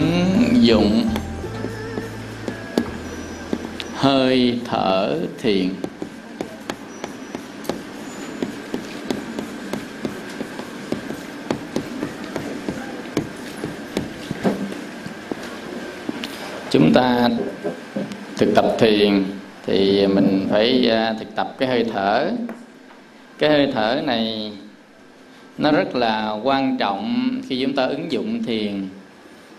ứng dụng. Hơi thở thiền chúng ta thực tập thiền thì mình phải à, thực tập cái hơi thở. Cái hơi thở này nó rất là quan trọng khi chúng ta ứng dụng thiền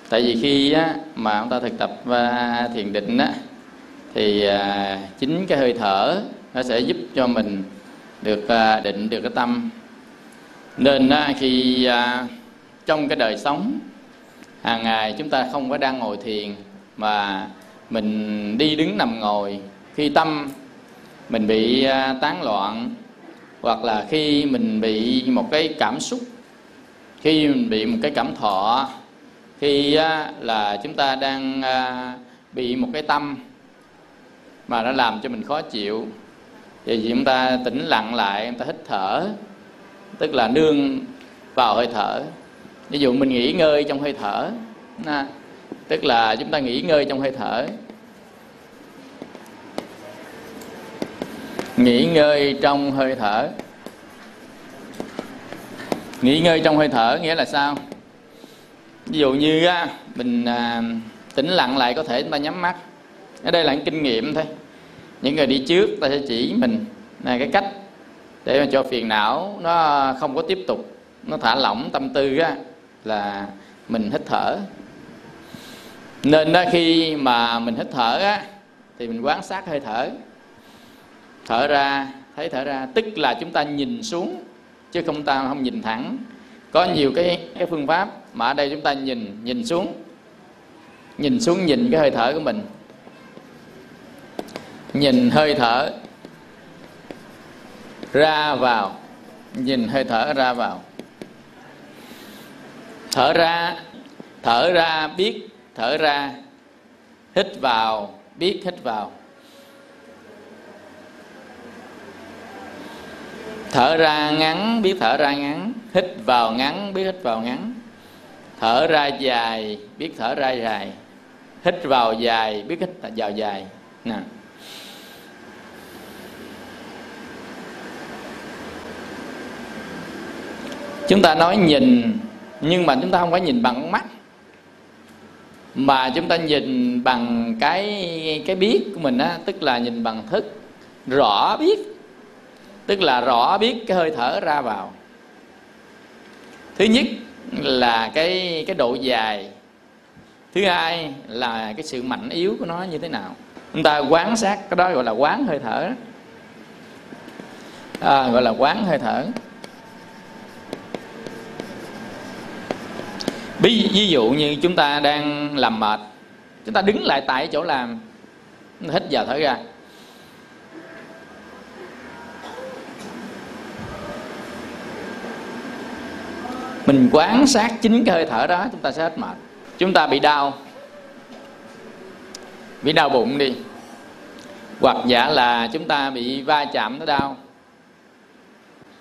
tại vì khi á, mà chúng ta thực tập uh, thiền định á, thì uh, chính cái hơi thở nó sẽ giúp cho mình được uh, định được cái tâm. Nên uh, khi uh, trong cái đời sống hàng ngày chúng ta không có đang ngồi thiền mà mình đi đứng nằm ngồi khi tâm mình bị uh, tán loạn hoặc là khi mình bị một cái cảm xúc khi mình bị một cái cảm thọ khi là chúng ta đang bị một cái tâm mà nó làm cho mình khó chịu, thì chúng ta tĩnh lặng lại, chúng ta hít thở, tức là nương vào hơi thở. Ví dụ mình nghỉ ngơi trong hơi thở tức là chúng ta nghỉ ngơi trong hơi thở. Nghỉ ngơi trong hơi thở. Nghỉ ngơi trong hơi thở nghĩa là sao? Ví dụ như á, mình à, tĩnh lặng lại có thể chúng ta nhắm mắt. Ở đây là những kinh nghiệm thôi. Những người đi trước ta sẽ chỉ mình. Là cái cách để mà cho phiền não nó không có tiếp tục nó thả lỏng tâm tư á là mình hít thở. Nên đó khi mà mình hít thở á thì mình quan sát hơi thở. Thở ra thấy thở ra tức là chúng ta nhìn xuống chứ không ta không nhìn thẳng. Có nhiều cái cái phương pháp mà ở đây chúng ta nhìn nhìn xuống. Nhìn xuống nhìn cái hơi thở của mình. Nhìn hơi thở ra vào. Nhìn hơi thở ra vào. Thở ra thở ra biết, thở ra hít vào, biết hít vào. Thở ra ngắn, biết thở ra ngắn. Hít vào ngắn, biết hít vào ngắn thở ra dài, biết thở ra dài. Hít vào dài, biết hít vào dài. Nè. Chúng ta nói nhìn, nhưng mà chúng ta không phải nhìn bằng mắt. Mà chúng ta nhìn bằng cái cái biết của mình á, tức là nhìn bằng thức. Rõ biết, tức là rõ biết cái hơi thở ra vào. Thứ nhất là cái cái độ dài. Thứ hai là cái sự mạnh yếu của nó như thế nào. Chúng ta quán sát cái đó gọi là quán hơi thở. À, gọi là quán hơi thở. Ví, ví dụ như chúng ta đang làm mệt chúng ta đứng lại tại chỗ làm hít vào thở ra. Mình quán sát chính cái hơi thở đó chúng ta sẽ hết mệt. Chúng ta bị đau. Bị đau bụng đi. Hoặc giả là chúng ta bị va chạm nó đau.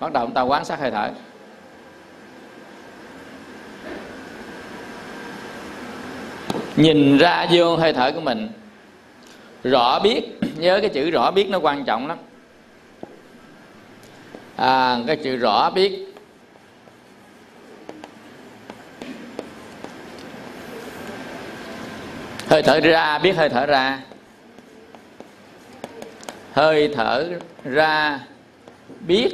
Bắt đầu chúng ta quán sát hơi thở. Nhìn ra vô hơi thở của mình. Rõ biết nhớ cái chữ rõ biết nó quan trọng lắm. À, cái chữ rõ biết hơi thở ra biết hơi thở ra. Hơi thở ra biết.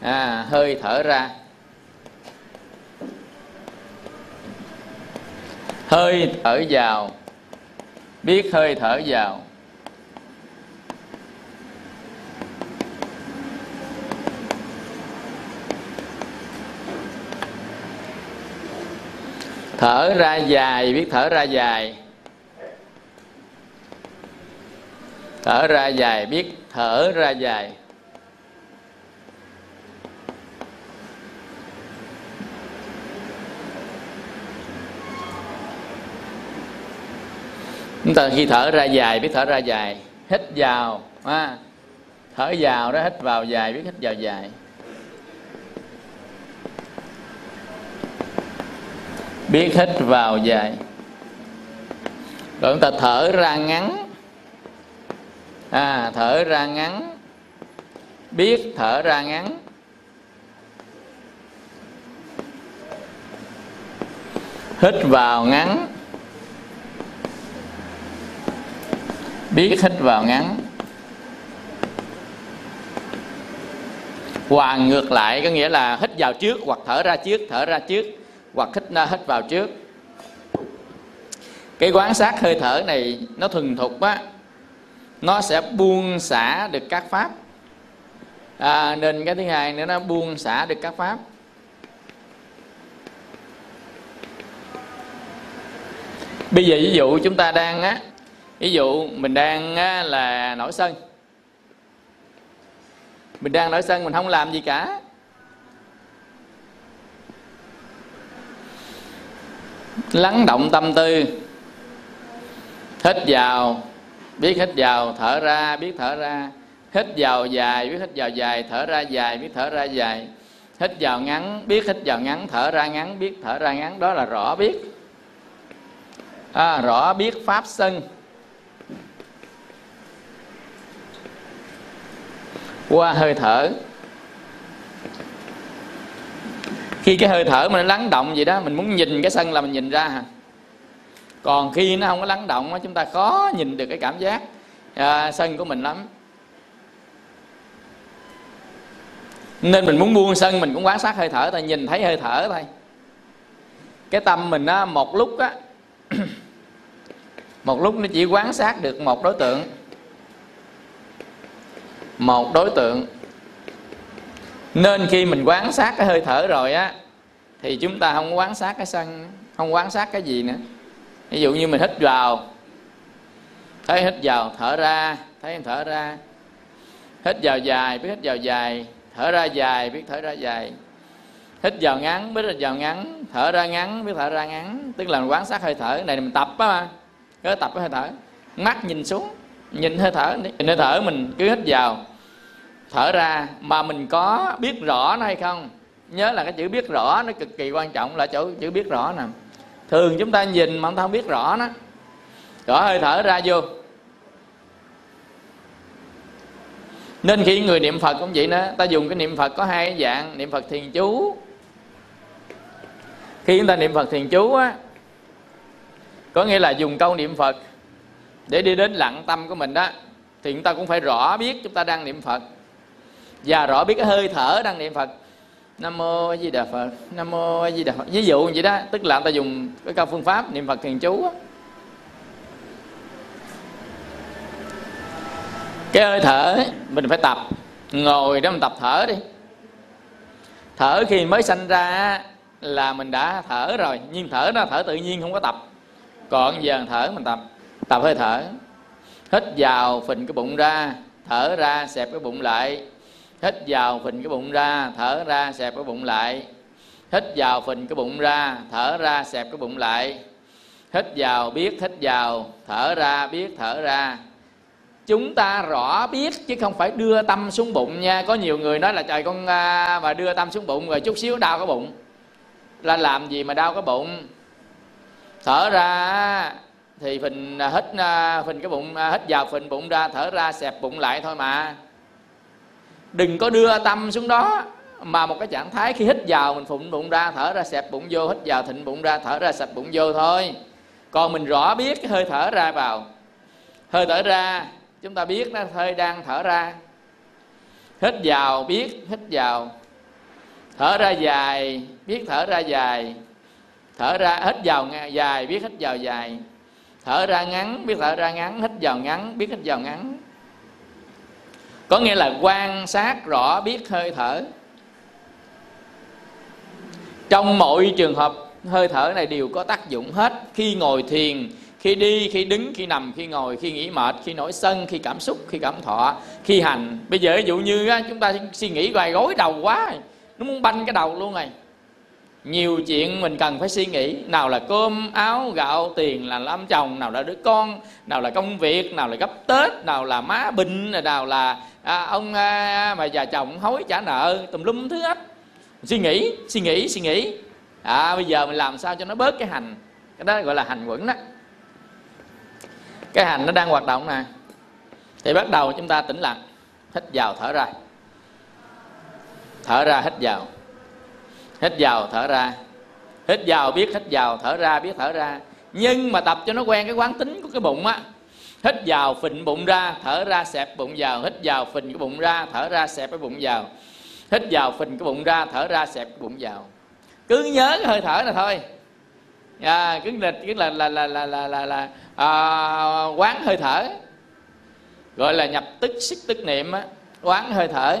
À, hơi thở ra. Hơi thở vào biết hơi thở vào. Thở ra dài biết thở ra dài. Thở ra dài biết thở ra dài. Chúng ta khi thở ra dài biết thở ra dài. Hít vào à, thở vào đó hít vào dài biết hít vào dài. Biết hít vào dài. Rồi chúng ta thở ra ngắn à, thở ra ngắn. Biết thở ra ngắn. Hít vào ngắn. Biết hít vào ngắn. Hoàn ngược lại có nghĩa là hít vào trước hoặc thở ra trước thở ra trước hoặc hít hít vào trước. Cái quán sát hơi thở này nó thuần thục á nó sẽ buông xả được các pháp. À, nên cái thứ hai nữa nó buông xả được các pháp. Bây giờ ví dụ chúng ta đang á ví dụ mình đang á, là nổi sân. Mình đang nổi sân mình không làm gì cả. Lắng động tâm tư. Hít vào biết hít vào thở ra biết thở ra. Hít vào dài biết hít vào dài thở ra dài biết thở ra dài. Hít vào ngắn biết hít vào ngắn thở ra ngắn biết thở ra ngắn. Đó là rõ biết. À, rõ biết pháp sân. Qua hơi thở. Khi cái hơi thở mình lắng động vậy đó mình muốn nhìn cái sân là mình nhìn ra hả? Còn khi nó không có lắng động chúng ta khó nhìn được cái cảm giác à, sân của mình lắm. Nên mình muốn buông sân mình cũng quan sát hơi thở thôi nhìn thấy hơi thở thôi. Cái tâm mình á một lúc á một lúc nó chỉ quan sát được một đối tượng. Một đối tượng. Nên khi mình quan sát cái hơi thở rồi á thì chúng ta không quan sát cái sân không quan sát cái gì nữa ví dụ như mình hít vào. Thấy hít vào, thở ra. Thấy thở ra. Hít vào dài, biết hít vào dài. Thở ra dài, biết thở ra dài. Hít vào ngắn, biết hít vào ngắn. Thở ra ngắn, biết thở ra ngắn. Tức là mình quan sát hơi thở. Này mình tập á mà. Cứ tập cái hơi thở. Mắt nhìn xuống, nhìn hơi thở. Nhìn hơi thở mình cứ hít vào. Thở ra. Mà mình có biết rõ nó hay không? Nhớ là cái chữ biết rõ nó cực kỳ quan trọng là chỗ chữ biết rõ nè thường chúng ta nhìn mà không biết rõ nó. Rõ hơi thở ra vô. Nên khi người niệm phật cũng vậy đó ta dùng cái niệm phật có hai dạng, niệm phật thiền chú. Khi chúng ta niệm phật thiền chú á, có nghĩa là dùng câu niệm phật để đi đến lặng tâm của mình đó, thì chúng ta cũng phải rõ biết chúng ta đang niệm phật. Và rõ biết cái hơi thở đang niệm phật nam mô a di đà phật. Nam mô a di đà phật. Ví dụ vậy đó, tức là ta dùng cái câu phương pháp niệm phật thiền chú cái hơi thở mình phải tập. Ngồi đó mình tập thở đi. Thở khi mới sanh ra là mình đã thở rồi. Nhưng thở nó thở tự nhiên không có tập. Còn giờ thở mình tập. Tập hơi thở. Hít vào phình cái bụng ra, thở ra, xẹp cái bụng lại hít vào phình cái bụng ra thở ra xẹp cái bụng lại. Hít vào phình cái bụng ra thở ra xẹp cái bụng lại. Hít vào biết hít vào thở ra biết thở ra. Chúng ta rõ biết chứ không phải đưa tâm xuống bụng nha. Có nhiều người nói là trời con à, mà đưa tâm xuống bụng rồi chút xíu đau cái bụng. Là làm gì mà đau cái bụng? Thở ra thì phình à, hít à, phình cái bụng à, hít vào phình bụng ra thở ra xẹp bụng lại thôi mà đừng có đưa tâm xuống đó. Mà một cái trạng thái khi hít vào mình phụng bụng ra, thở ra, xẹp bụng vô, hít vào thịnh bụng ra, thở ra sạch bụng vô thôi. Còn mình rõ biết cái hơi thở ra vào. Hơi thở ra, chúng ta biết nó hơi đang thở ra. Hít vào, biết, hít vào. Thở ra dài, biết thở ra dài. Thở ra, hít vào dài, biết hít vào dài. Thở ra ngắn, biết thở ra ngắn, hít vào ngắn, biết hít vào ngắn có nghĩa là quan sát rõ, biết hơi thở. Trong mọi trường hợp, hơi thở này đều có tác dụng hết. Khi ngồi thiền, khi đi, khi đứng, khi nằm, khi ngồi, khi nghỉ mệt, khi nổi sân, khi cảm xúc, khi cảm thọ, khi hành. Bây giờ ví dụ như chúng ta suy nghĩ hoài gối đầu quá, nó muốn banh cái đầu luôn này nhiều chuyện mình cần phải suy nghĩ. Nào là cơm, áo, gạo, tiền là làm chồng, nào là đứa con, nào là công việc, nào là gấp tết, nào là má bệnh nào là à, ông à, mà già chồng hối trả nợ tùm lum thứ hết. Suy nghĩ suy nghĩ suy nghĩ. À bây giờ mình làm sao cho nó bớt cái hành cái đó gọi là hành quẩn đó. Cái hành nó đang hoạt động nè. Thì bắt đầu chúng ta tĩnh lặng hít vào thở ra. Thở ra hít vào. Hít vào thở ra. Hít vào biết hít vào thở ra biết thở ra. Nhưng mà tập cho nó quen cái quán tính của cái bụng á hít vào phình bụng ra thở ra xẹp bụng vào. Hít vào phình cái bụng ra thở ra xẹp cái bụng vào. Hít vào phình cái bụng ra thở ra xẹp cái bụng vào. Cứ nhớ cái hơi thở này thôi. À, cứ là cứ là là là là là là, là à, quán hơi thở. Gọi là nhập tức sức tức niệm á. Quán hơi thở.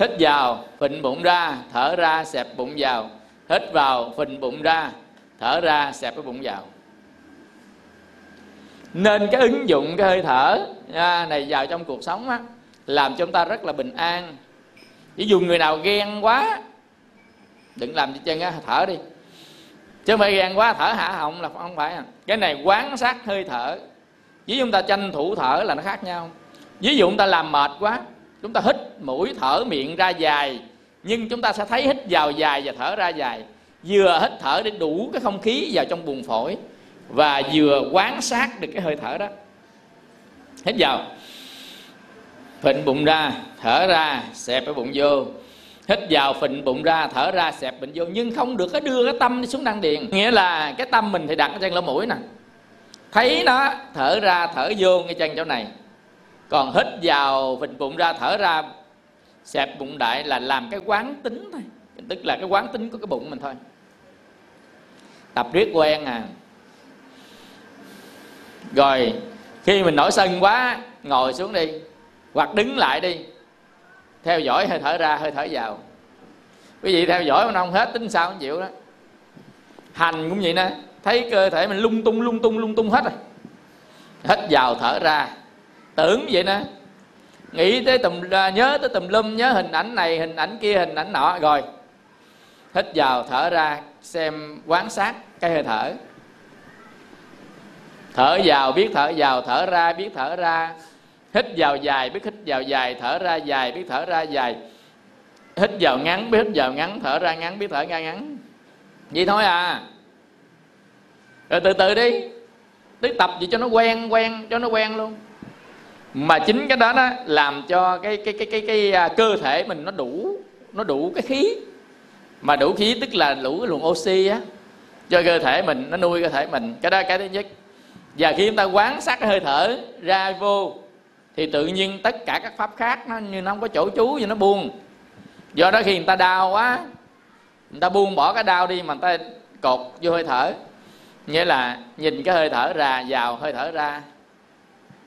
Hít vào phình bụng ra thở ra xẹp bụng vào. Hít vào phình bụng ra thở ra xẹp cái bụng vào nên cái ứng dụng cái hơi thở à, này vào trong cuộc sống á làm cho chúng ta rất là bình an. Ví dụ người nào ghen quá đừng làm gì chân á thở đi. Chứ không phải ghen quá thở hạ họng là không phải à. cái này quán sát hơi thở. Ví dụ chúng ta tranh thủ thở là nó khác nhau. Ví dụ chúng ta làm mệt quá chúng ta hít mũi thở miệng ra dài nhưng chúng ta sẽ thấy hít vào dài và thở ra dài. Vừa hít thở để đủ cái không khí vào trong buồng phổi và vừa quán sát được cái hơi thở đó. Hít vào phình bụng ra, thở ra, xẹp cái bụng vô. Hít vào phình bụng ra, thở ra, xẹp bệnh vô. Nhưng không được cái đưa cái tâm đi xuống đăng điện nghĩa là cái tâm mình thì đặt ở trên lỗ mũi nè. Thấy nó, thở ra, thở vô ngay chân chỗ này. Còn hít vào, phình bụng ra, thở ra, xẹp bụng đại là làm cái quán tính thôi. Tức là cái quán tính của cái bụng mình thôi. Tập riết quen à rồi, khi mình nổi sân quá, ngồi xuống đi, hoặc đứng lại đi. Theo dõi hơi thở ra, hơi thở vào. Quý vị theo dõi mà nó không hết, tính sao không chịu đó. Hành cũng vậy nè, thấy cơ thể mình lung tung lung tung lung tung hết rồi. Hết vào thở ra. Tưởng vậy nè. Nghĩ tới tùm à, nhớ tới tùm lum, nhớ hình ảnh này, hình ảnh kia, hình ảnh nọ. Rồi, hít vào thở ra, xem quán sát cái hơi thở thở vào biết thở vào thở ra biết thở ra. Hít vào dài biết hít vào dài thở ra dài biết thở ra dài. Hít vào ngắn biết hít vào ngắn thở ra ngắn biết thở ra ngắn. Vậy thôi à. Rồi từ từ đi. Tới tập gì cho nó quen quen cho nó quen luôn. Mà chính cái đó đó làm cho cái cái cái cái cái, cái cơ thể mình nó đủ nó đủ cái khí. Mà đủ khí tức là đủ cái luồng oxy á. Cho cơ thể mình nó nuôi cơ thể mình. Cái đó cái thứ nhất và khi chúng ta quán sát cái hơi thở ra vô, thì tự nhiên tất cả các pháp khác nó như nó không có chỗ trú như nó buông. Do đó khi người ta đau quá, người ta buông bỏ cái đau đi mà người ta cột vô hơi thở. Nghĩa là nhìn cái hơi thở ra, vào hơi thở ra,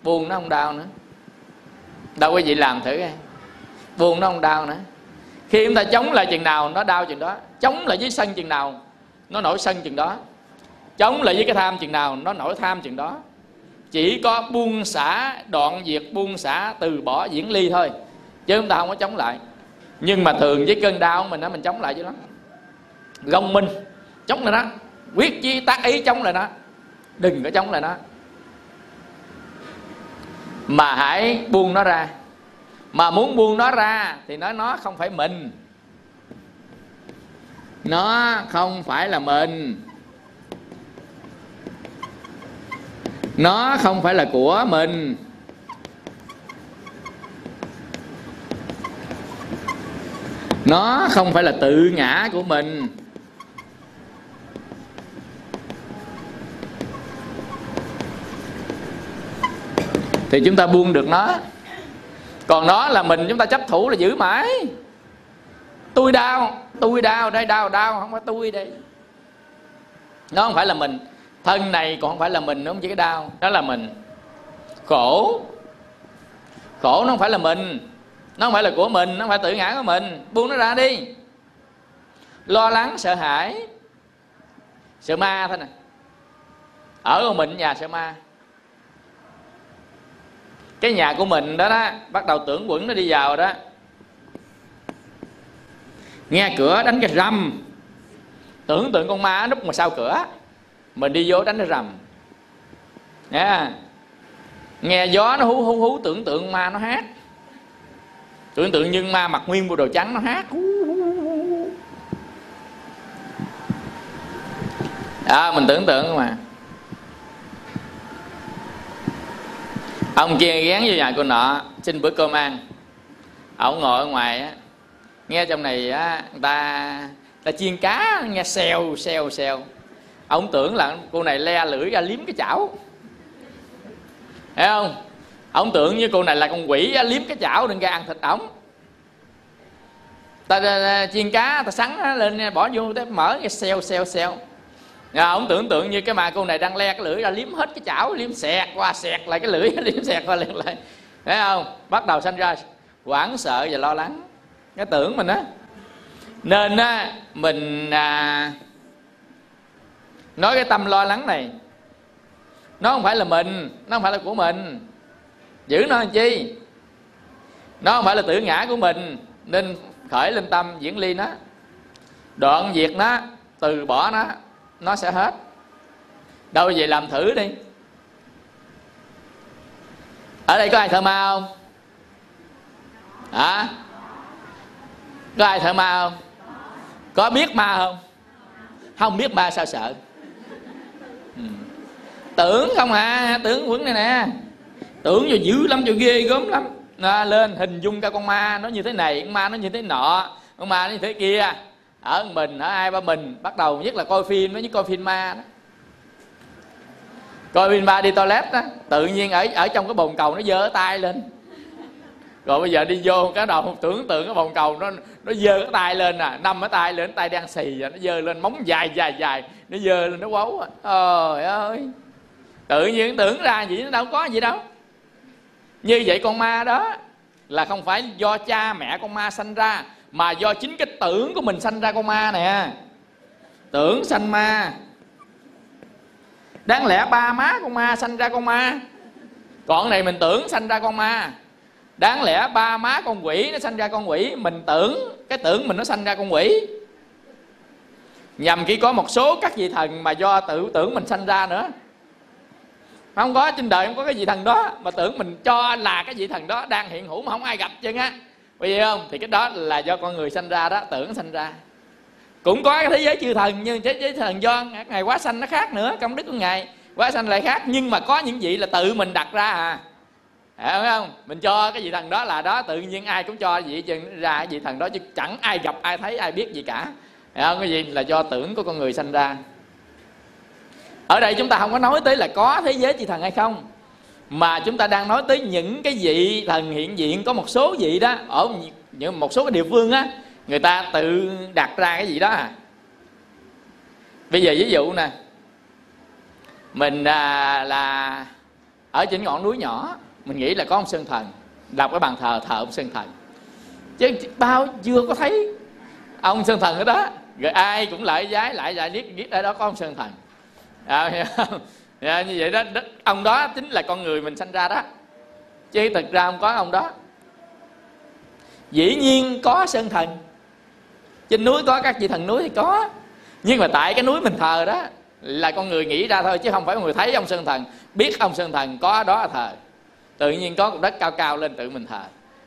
buông nó không đau nữa. Đâu quý vị làm thử coi buông nó không đau nữa. Khi chúng ta chống lại chừng nào, nó đau chừng đó. Chống lại với sân chừng nào, nó nổi sân chừng đó chống lại với cái tham chừng nào, nó nổi tham chừng đó. Chỉ có buông xả đoạn diệt, buông xả từ bỏ diễn ly thôi, chứ chúng ta không có chống lại. Nhưng mà thường với cơn đau mình á, mình chống lại chứ lắm. Gông minh, chống lại nó quyết chi tác ý chống lại nó đừng có chống lại nó mà hãy buông nó ra. Mà muốn buông nó ra thì nói nó không phải mình. Nó không phải là mình. Nó không phải là của mình. Nó không phải là tự ngã của mình. Thì chúng ta buông được nó. Còn nó là mình, chúng ta chấp thủ là giữ mãi. Tôi đau tôi đau đây, đau đau, không phải tôi đây. Nó không phải là mình thân này còn không phải là mình nó không chỉ cái đau, đó là mình. Khổ. Khổ nó không phải là mình, nó không phải là của mình, nó không phải tự ngã của mình. Buông nó ra đi. Lo lắng, sợ hãi. Sợ ma thôi nè. Ở của mình nhà sợ ma. Cái nhà của mình đó đó, bắt đầu tưởng quẩn nó đi vào đó. Nghe cửa đánh cái rầm tưởng tượng con ma núp ngoài sau cửa mình đi vô đánh nó rầm. Nha. Nghe gió nó hú hú hú tưởng tượng ma nó hát. Tưởng tượng nhưng ma mặc nguyên bộ đồ trắng nó hát. À, mình tưởng tượng mà. Ông kia ghé vô nhà cô nọ xin bữa cơm ăn. Ông ngồi ở ngoài á nghe trong này á người ta ta chiên cá nghe xèo xèo xèo ông tưởng là cô này le lưỡi ra liếm cái chảo. Thấy không? Ông tưởng như cô này là con quỷ liếm cái chảo đừng ra ăn thịt ổng. Ta, ta chiên cá ta sắn lên bỏ vô tới mở cái xeo xeo xeo. à, ông tưởng tượng như cái mà cô này đang le cái lưỡi ra liếm hết cái chảo liếm xẹt qua xẹt lại cái lưỡi liếm xẹt qua liếm lại. Thấy không? Bắt đầu sanh ra hoảng sợ và lo lắng. Cái tưởng mình á nên á mình à, nói cái tâm lo lắng này. Nó không phải là mình, nó không phải là của mình. Giữ nó làm chi? Nó không phải là tự ngã của mình, nên khởi lên tâm, diễn ly nó. Đoạn diệt nó, từ bỏ nó nó sẽ hết. Đâu vậy làm thử đi. Ở đây có ai thợ ma không? Hả? Có ai thợ ma không? Có biết ma không? Không biết ma sao sợ tưởng không à tưởng quấn này nè. Tưởng vô dữ lắm vô ghê gớm lắm. À, lên hình dung cái con ma nó như thế này con ma nó như thế nọ con ma nó như thế kia. Ở mình ở ai ba mình bắt đầu nhất là coi phim nó như coi phim ma đó. Coi phim ma đi toilet đó tự nhiên ở ở trong cái bồn cầu nó giơ tay lên. Rồi bây giờ đi vô cái đầu tưởng tượng cái bồn cầu nó nó giơ cái tay lên à nằm cái tay lên tay đang xì và nó giơ lên móng dài dài dài nó giơ lên nó quấu à. Trời ơi tự nhiên tưởng ra gì nó đâu có gì đâu. Như vậy con ma đó là không phải do cha mẹ con ma sanh ra, mà do chính cái tưởng của mình sanh ra con ma nè. Tưởng sanh ma. Đáng lẽ ba má con ma sanh ra con ma. Còn này mình tưởng sanh ra con ma. Đáng lẽ ba má con quỷ nó sanh ra con quỷ, mình tưởng cái tưởng mình nó sanh ra con quỷ. Nhằm khi có một số các vị thần mà do tự tưởng mình sanh ra nữa không có, trên đời không có cái vị thần đó. Mà tưởng mình cho là cái vị thần đó đang hiện hữu mà không ai gặp chân á bởi vì không? Thì cái đó là do con người sanh ra đó, tưởng sanh ra. Cũng có cái thế giới chư thần, nhưng thế giới thần do ngày quá sanh nó khác nữa, công đức của ngài. Quá sanh lại khác, nhưng mà có những vị là tự mình đặt ra à. Hiểu không? Mình cho cái vị thần đó là đó, Tự nhiên ai cũng cho vị ra cái vị thần đó, Chứ chẳng ai gặp, ai thấy, ai biết gì cả. Hiểu không? Cái gì là do tưởng của con người sanh ra. Ở đây chúng ta không có nói tới là có thế giới chư thần hay không Mà chúng ta đang nói tới những cái vị thần hiện diện. Có một số vị đó Ở những một số cái địa phương á Người ta tự đặt ra cái gì đó à. Bây giờ ví dụ nè Mình à, là Ở trên ngọn núi nhỏ mình nghĩ là có ông sơn thần đọc cái bàn thờ thờ ông sơn thần. Chứ bao chưa có thấy ông sơn thần ở đó. Rồi ai cũng lại giái lại lại biết biết ở đó có ông sơn thần à, hiểu không? À, như vậy đó, đó ông đó chính là con người mình sanh ra đó. Chứ thật ra không có ông đó. Dĩ nhiên có sơn thần. Trên núi có các vị thần núi thì có. Nhưng mà tại cái núi mình thờ đó là con người nghĩ ra thôi chứ không phải con người thấy ông sơn thần. Biết ông sơn thần có đó là thờ. Tự nhiên có cục đất cao cao lên tự mình thờ.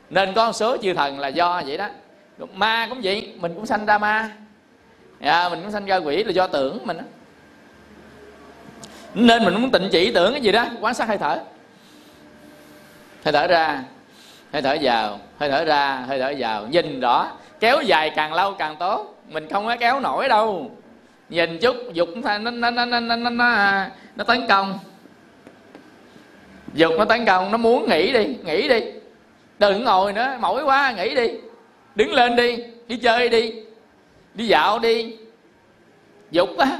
Nên có một số chư thần là do vậy đó. Ma cũng vậy mình cũng sanh ra ma. À, mình cũng sanh ra quỷ là do tưởng mình đó nên mình muốn tịnh chỉ tưởng cái gì đó quan sát hơi thở. Hơi thở ra hơi thở vào hơi thở ra hơi thở vào. Nhìn rõ kéo dài càng lâu càng tốt. Mình không có kéo nổi đâu. Nhìn chút dục nó nó nó nó nó nó, nó, nó tấn công. Dục nó tấn công nó muốn nghỉ đi nghỉ đi. Đừng ngồi nữa mỏi quá nghỉ đi. Đứng lên đi đi chơi đi đi dạo đi. Dục á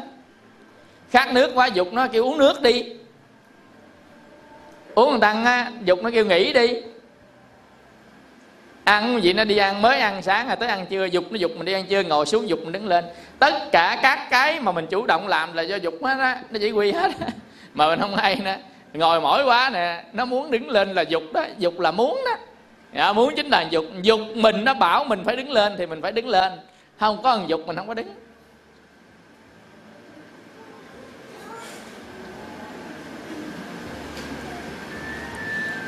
khát nước quá dục nó kêu uống nước đi. Uống một tăng á dục nó kêu nghỉ đi. Ăn gì nó đi ăn mới ăn sáng rồi tới ăn trưa dục nó dục mình đi ăn trưa ngồi xuống dục mình đứng lên. Tất cả các cái mà mình chủ động làm là do dục hết á nó chỉ quy hết mà mình không hay nữa. Ngồi mỏi quá nè nó muốn đứng lên là dục đó dục là muốn đó. Dạ, muốn chính là dục. Dục mình nó bảo mình phải đứng lên thì mình phải đứng lên. Không có thằng dục mình không có đứng.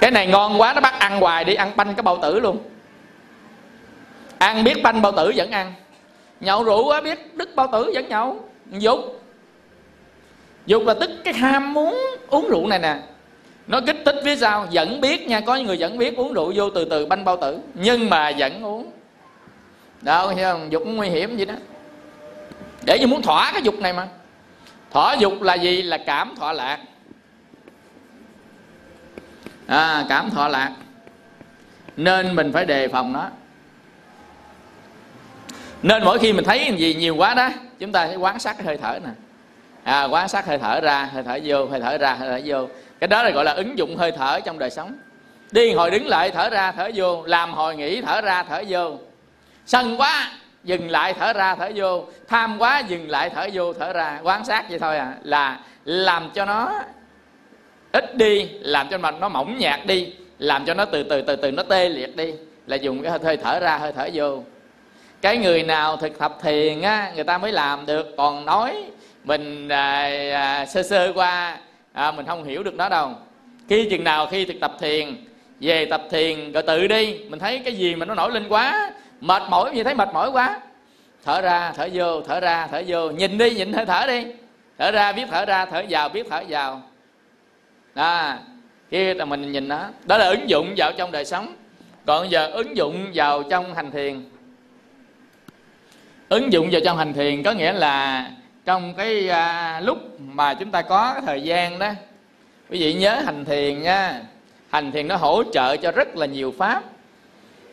Cái này ngon quá, nó bắt ăn hoài đi, ăn banh cái bao tử luôn. Ăn biết banh bao tử vẫn ăn. Nhậu rượu quá biết đứt bao tử vẫn nhậu. Dục. Dục là tức cái ham muốn uống rượu này nè. Nó kích thích phía sau, vẫn biết nha, có người vẫn biết uống rượu vô từ từ banh bao tử, nhưng mà vẫn uống. Đâu hiểu không? Dục nguy hiểm gì đó. Để như muốn thỏa cái dục này mà. Thỏa dục là gì? Là cảm thỏa lạc à, cảm thọ lạc. Nên mình phải đề phòng nó. Nên mỗi khi mình thấy gì nhiều quá đó chúng ta phải quan sát cái hơi thở nè. À, quan sát hơi thở ra hơi thở vô hơi thở ra hơi thở vô. Cái đó là gọi là ứng dụng hơi thở trong đời sống. Đi hồi đứng lại thở ra thở vô. Làm hồi nghỉ thở ra thở vô. Sân quá dừng lại thở ra thở vô. Tham quá dừng lại thở vô thở ra. Quan sát vậy thôi à là làm cho nó ít đi làm cho nó mỏng nhạt đi làm cho nó từ từ từ từ nó tê liệt đi là dùng cái hơi thở ra hơi thở vô. Cái người nào thực tập thiền á người ta mới làm được. Còn nói mình à, à, sơ sơ qua à, mình không hiểu được nó đâu. Khi chừng nào khi thực tập thiền về tập thiền rồi tự đi mình thấy cái gì mà nó nổi lên quá mệt mỏi gì thấy mệt mỏi quá. Thở ra thở vô thở ra thở vô nhìn đi nhìn hơi thở đi. Thở ra biết thở ra thở vào biết thở vào. À, đó kia là mình nhìn nó đó là ứng dụng vào trong đời sống. Còn giờ ứng dụng vào trong hành thiền. Ứng dụng vào trong hành thiền có nghĩa là trong cái à, lúc mà chúng ta có cái thời gian đó quý vị nhớ hành thiền nha. Hành thiền nó hỗ trợ cho rất là nhiều pháp.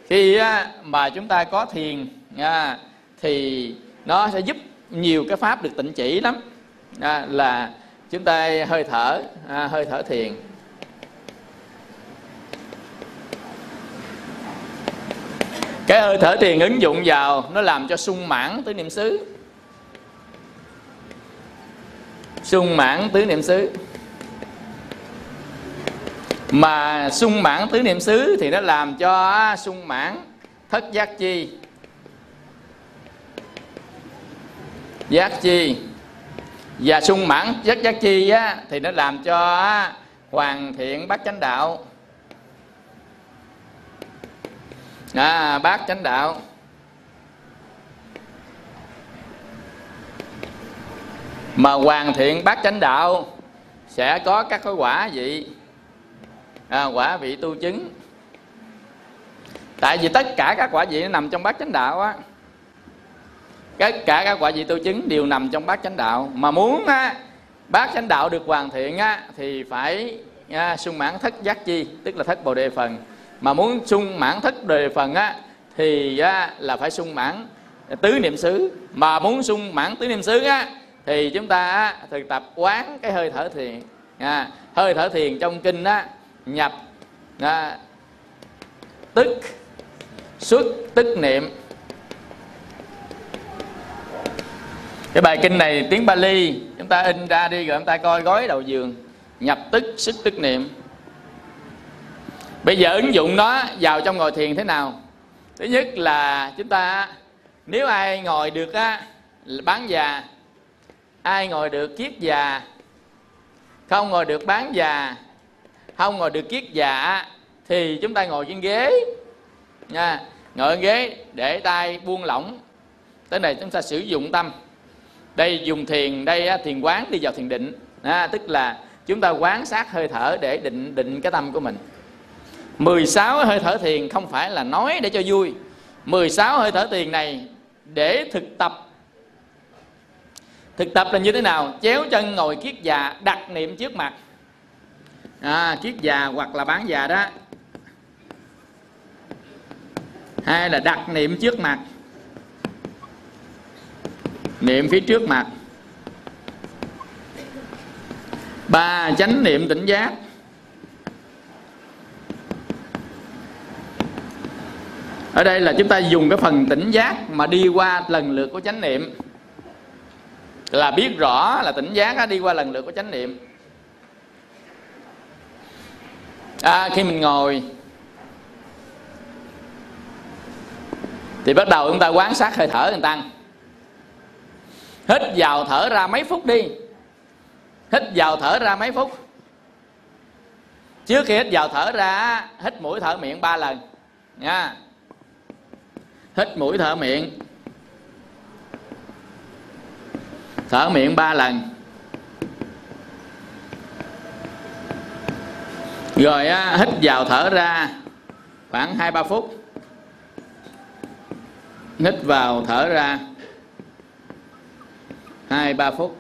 Khi á, mà chúng ta có thiền nha, thì nó sẽ giúp nhiều cái pháp được tịnh chỉ lắm. À, là chúng ta hơi thở. À, hơi thở thiền. Cái hơi thở thiền ứng dụng vào nó làm cho sung mãn tứ niệm xứ. Sung mãn tứ niệm xứ. Mà sung mãn tứ niệm xứ thì nó làm cho sung mãn thất giác chi. Giác chi và sung mãn chất giác chi á, thì nó làm cho hoàn thiện bát chánh đạo. À, bát chánh đạo. Mà hoàn thiện bát chánh đạo sẽ có các cái quả vị. À, quả vị tu chứng. Tại vì tất cả các quả vị nó nằm trong bát chánh đạo á tất cả các quả vị tu chứng đều nằm trong bát chánh đạo. Mà muốn á, bát chánh đạo được hoàn thiện á, thì phải à, sung mãn thất giác chi tức là thất bồ đề phần. Mà muốn sung mãn thất đề phần á thì á, là phải sung mãn tứ niệm xứ. Mà muốn sung mãn tứ niệm xứ á thì chúng ta á, thực tập quán cái hơi thở thiền. À, hơi thở thiền trong kinh á nhập à, tức xuất tức niệm. Cái bài kinh này tiếng Bali, chúng ta in ra đi rồi chúng ta coi gói đầu giường, nhập tức sức tức niệm. Bây giờ ứng dụng nó vào trong ngồi thiền thế nào? Thứ nhất là chúng ta, nếu ai ngồi được á, bán già, ai ngồi được kiết già, không ngồi được bán già, không ngồi được kiết già thì chúng ta ngồi trên ghế, nha, ngồi trên ghế để tay buông lỏng. Tới này chúng ta sử dụng tâm đây dùng thiền đây thiền quán đi vào thiền định. À, tức là chúng ta quán sát hơi thở để định định cái tâm của mình. 16 hơi thở thiền không phải là nói để cho vui. 16 hơi thở thiền này để thực tập. Thực tập là như thế nào? Chéo chân ngồi kiết già đặt niệm trước mặt. À, kiết già hoặc là bán già đó. Hay là đặt niệm trước mặt niệm phía trước mặt. Ba chánh niệm tỉnh giác. Ở đây là chúng ta dùng cái phần tỉnh giác mà đi qua lần lượt của chánh niệm. Là biết rõ là tỉnh giác đi qua lần lượt của chánh niệm. À, khi mình ngồi thì bắt đầu chúng ta quán sát hơi thở người tăng hít vào thở ra mấy phút đi. Hít vào thở ra mấy phút. Trước khi hít vào thở ra hít mũi thở miệng ba lần nha. Hít mũi thở miệng. Thở miệng ba lần. Rồi á, hít vào thở ra khoảng hai ba phút. Hít vào thở ra hai ba phút.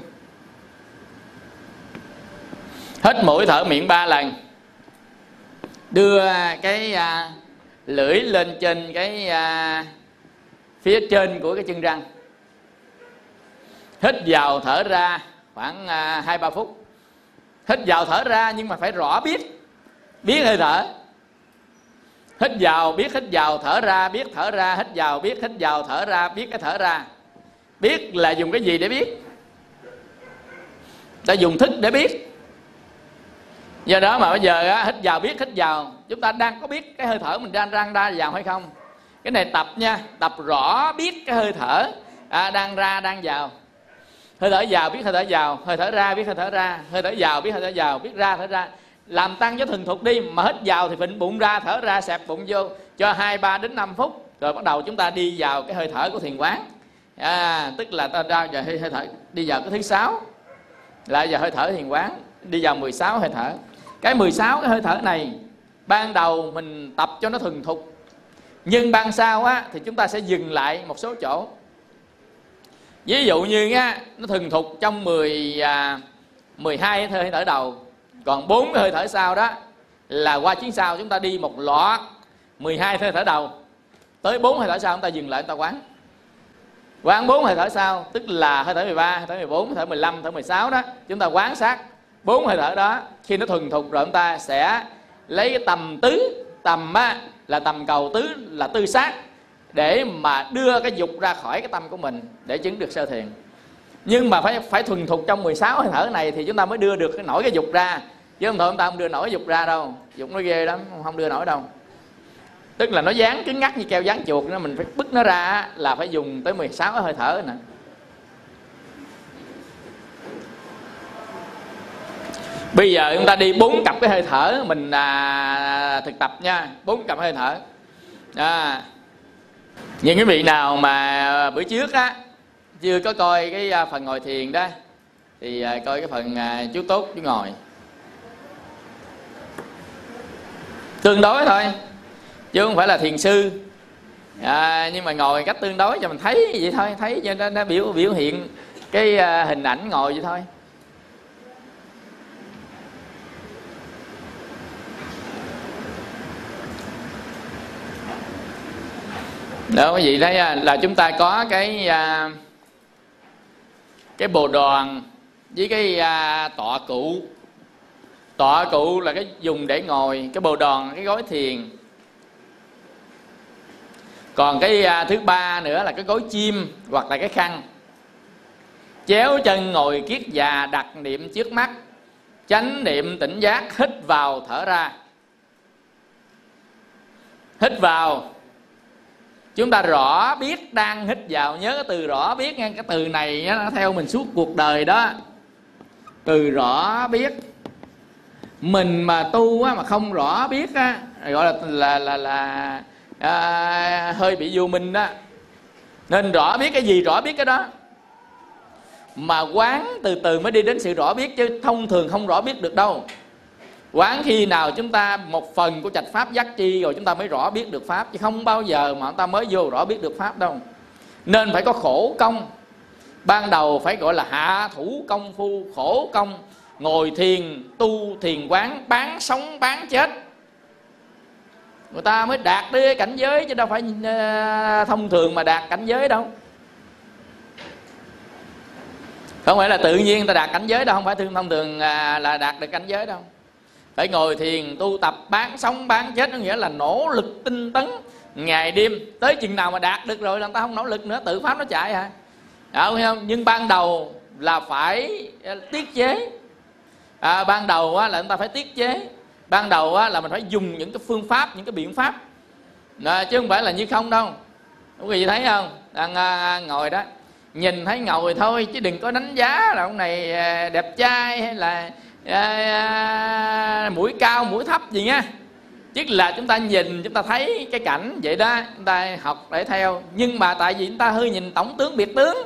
Hít mũi thở miệng ba lần. Đưa cái à, lưỡi lên trên cái à, phía trên của cái chân răng. Hít vào thở ra khoảng à, hai ba phút. Hít vào thở ra nhưng mà phải rõ biết biết hơi thở. Hít vào biết hít vào thở ra biết thở ra. Hít vào biết hít vào thở ra biết cái thở ra biết là dùng cái gì để biết? Ta dùng thức để biết. Do đó mà bây giờ á, hít vào biết hít vào. Chúng ta đang có biết cái hơi thở mình đang răng ra vào hay không? Cái này tập nha tập rõ biết cái hơi thở. À, đang ra đang vào. Hơi thở vào biết hơi thở vào. Hơi thở ra biết hơi thở ra. Hơi thở vào biết hơi thở vào. Biết ra thở ra. Làm tăng cho thuần thục đi. Mà hít vào thì phình bụng ra thở ra xẹp bụng vô. Cho hai ba đến 5 phút. Rồi bắt đầu chúng ta đi vào cái hơi thở của thiền quán à, tức là ta ra giờ hơi, hơi thở. Đi vào cái thứ sáu. Lại giờ hơi thở thiền quán. Đi vào 16 hơi thở. Cái 16 cái hơi thở này ban đầu mình tập cho nó thuần thục. Nhưng ban sau á thì chúng ta sẽ dừng lại một số chỗ. Ví dụ như á nó thuần thục trong 10 à, 12 hơi thở đầu. Còn bốn hơi thở sau đó là qua chuyến sau chúng ta đi một loạt 12 hơi thở đầu. Tới bốn hơi thở sau chúng ta dừng lại chúng ta quán quán bốn hơi thở sau tức là hơi thở 13, hơi thở 14, hơi thở 15, hơi thở 16 đó. Chúng ta quán sát bốn hơi thở đó. Khi nó thuần thục rồi chúng ta sẽ lấy cái tầm tứ tầm á, là tầm cầu tứ là tư sát để mà đưa cái dục ra khỏi cái tâm của mình để chứng được sơ thiền. Nhưng mà phải phải thuần thục trong 16 hơi thở này thì chúng ta mới đưa được cái nổi cái dục ra. Chứ không thôi chúng ta không đưa nổi dục ra đâu. Dục nó ghê lắm không đưa nổi đâu tức là nó dán cứng ngắc như keo dán chuột nó mình phải bứt nó ra là phải dùng tới 16 hơi thở nè. Bây giờ chúng ta đi bốn cặp cái hơi thở mình à, thực tập nha. Bốn cặp hơi thở. À, những cái vị nào mà bữa trước á chưa có coi cái à, phần ngồi thiền đó thì à, coi cái phần à, chú tốt chú ngồi. Tương đối thôi chứ không phải là thiền sư. À, nhưng mà ngồi cách tương đối cho mình thấy vậy thôi thấy cho nó, nó biểu biểu hiện cái uh, hình ảnh ngồi vậy thôi. Đó quý vị thấy à, là chúng ta có cái uh, cái bồ đoàn với cái tọa cụ. Tọa cụ là cái dùng để ngồi cái bồ đòn cái gối thiền còn cái à, thứ ba nữa là cái gối chim hoặc là cái khăn. Chéo chân ngồi kiết già đặt niệm trước mắt chánh niệm tỉnh giác hít vào thở ra. Hít vào. Chúng ta rõ biết đang hít vào nhớ cái từ rõ biết nghe cái từ này nó theo mình suốt cuộc đời đó. Từ rõ biết. Mình mà tu á, mà không rõ biết á, gọi là là là, là à, hơi bị vô minh đó. Nên rõ biết cái gì rõ biết cái đó. Mà quán từ từ mới đi đến sự rõ biết chứ thông thường không rõ biết được đâu. Quán khi nào chúng ta một phần của trạch pháp giác chi rồi chúng ta mới rõ biết được pháp chứ không bao giờ mà chúng ta mới vô rõ biết được pháp đâu. Nên phải có khổ công. Ban đầu phải gọi là hạ thủ công phu khổ công ngồi thiền tu thiền quán bán sống bán chết người ta mới đạt đến cảnh giới chứ đâu phải ờ, thông thường mà đạt cảnh giới đâu. Không phải là tự nhiên người ta đạt cảnh giới đâu không phải thương thông thường à, là đạt được cảnh giới đâu. Phải ngồi thiền tu tập bán sống bán chết có nghĩa là nỗ lực tinh tấn ngày đêm. Tới chừng nào mà đạt được rồi là người ta không nỗ lực nữa tự pháp nó chạy hả à, không? Nhưng ban đầu là phải à, tiết chế. À, ban đầu á, là chúng ta phải tiết chế ban đầu á, là mình phải dùng những cái phương pháp những cái biện pháp. Đó, chứ không phải là như không đâu. Quý vị thấy không? Đang à, ngồi đó. Nhìn thấy ngồi thôi chứ đừng có đánh giá là ông này à, đẹp trai hay là à, à, mũi cao mũi thấp gì nha. Chứ là chúng ta nhìn chúng ta thấy cái cảnh vậy đó chúng ta học để theo. Nhưng mà tại vì chúng ta hơi nhìn tổng tướng biệt tướng.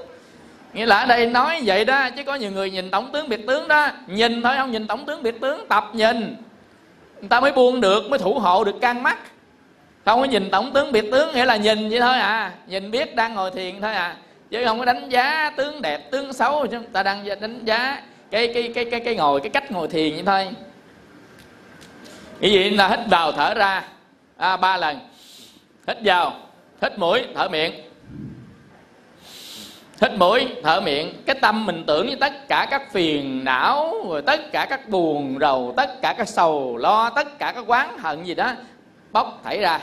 Nghĩa là ở đây nói vậy đó chứ có nhiều người nhìn tổng tướng biệt tướng đó. Nhìn thôi không nhìn tổng tướng biệt tướng tập nhìn người ta mới buông được mới thủ hộ được căn mắt. Không có nhìn tổng tướng biệt tướng nghĩa là nhìn vậy thôi à. Nhìn biết đang ngồi thiền thôi à. Chứ không có đánh giá tướng đẹp tướng xấu chúng ta đang đánh giá cái cái cái cái cái ngồi cái cách ngồi thiền vậy thôi. Cái gì là hít vào thở ra? À, ba lần. Hít vào hít mũi thở miệng hít mũi, thở miệng. Cái tâm mình tưởng như tất cả các phiền não, rồi tất cả các buồn rầu, tất cả các sầu lo, tất cả các quán hận gì đó bóc thảy ra.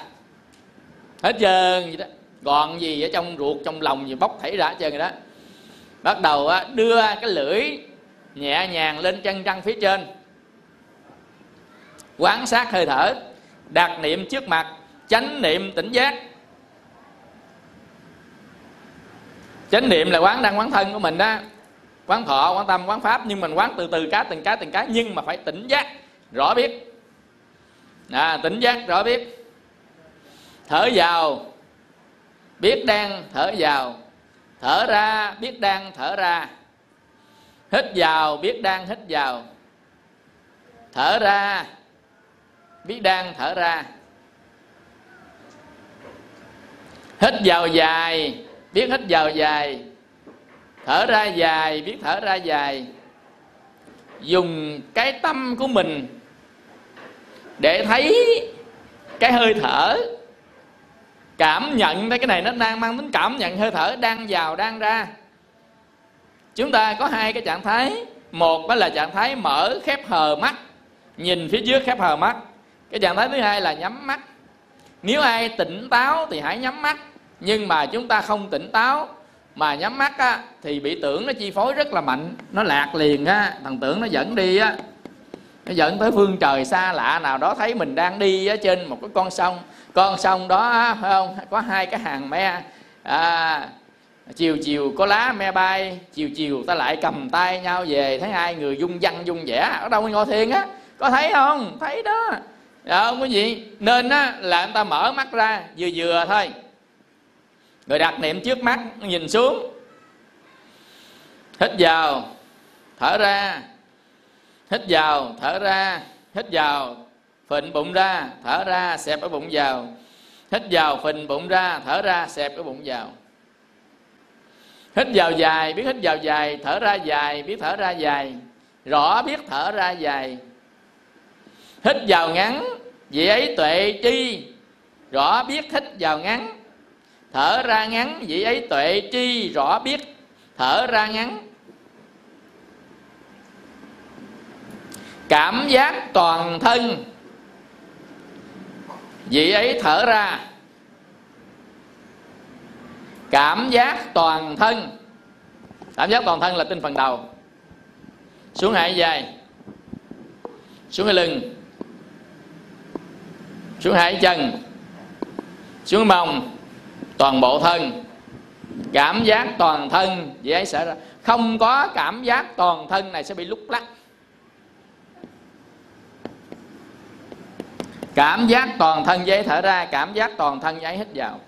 Hết trơn gì đó. Gọn gì ở trong ruột, trong lòng gì bóc thảy ra hết trơn rồi đó. Bắt đầu đưa cái lưỡi nhẹ nhàng lên chân răng phía trên. Quán sát hơi thở, đặt niệm trước mặt, chánh niệm tỉnh giác. Chánh niệm là quán đang quán thân của mình đó. Quán thọ quán tâm quán pháp nhưng mình quán từ từ cá từng cái từng cái nhưng mà phải tỉnh giác rõ biết. À, tỉnh giác rõ biết. Thở vào biết đang thở vào. Thở ra biết đang thở ra. Hít vào biết đang hít vào. Thở ra biết đang thở ra. Hít vào dài biết hít vào dài. Thở ra dài biết thở ra dài. Dùng cái tâm của mình để thấy cái hơi thở. Cảm nhận thấy cái này nó đang mang tính cảm nhận hơi thở đang vào, đang ra. Chúng ta có hai cái trạng thái. Một đó là trạng thái mở khép hờ mắt, nhìn phía trước khép hờ mắt. Cái trạng thái thứ hai là nhắm mắt. Nếu ai tỉnh táo thì hãy nhắm mắt nhưng mà chúng ta không tỉnh táo mà nhắm mắt á, thì bị tưởng nó chi phối rất là mạnh. Nó lạc liền á thằng tưởng nó dẫn đi á. Nó dẫn tới phương trời xa lạ nào đó thấy mình đang đi á, trên một cái con sông. Con sông đó phải không? Có hai cái hàng me. À, chiều chiều có lá me bay chiều chiều ta lại cầm tay nhau về. Thấy hai người dung văn dung vẻ ở đâu ngồi thiên á? Có thấy không? Thấy đó. Dạ không có gì. Nên á là anh ta mở mắt ra vừa vừa thôi rồi đặt niệm trước mắt, nhìn xuống. Hít vào, thở ra. Hít vào, thở ra. Hít vào, phình bụng ra, thở ra, xẹp cái bụng vào. Hít vào, phình bụng ra, thở ra, xẹp cái bụng vào. Hít vào dài, biết hít vào dài, thở ra dài, biết thở ra dài. Rõ biết thở ra dài. Hít vào ngắn vì ấy tuệ chi. Rõ biết hít vào ngắn thở ra ngắn, vị ấy tuệ tri rõ biết. Thở ra ngắn. Cảm giác toàn thân. Vị ấy thở ra. Cảm giác toàn thân. Cảm giác toàn thân là tinh phần đầu. Xuống hai dài. Xuống hai lưng. Xuống hai chân. Xuống mông toàn bộ thân. Cảm giác toàn thân gì ấy sẽ ra. Không có cảm giác toàn thân này sẽ bị lúc lắc. Cảm giác toàn thân giấy thở ra, cảm giác toàn thân giấy hít vào.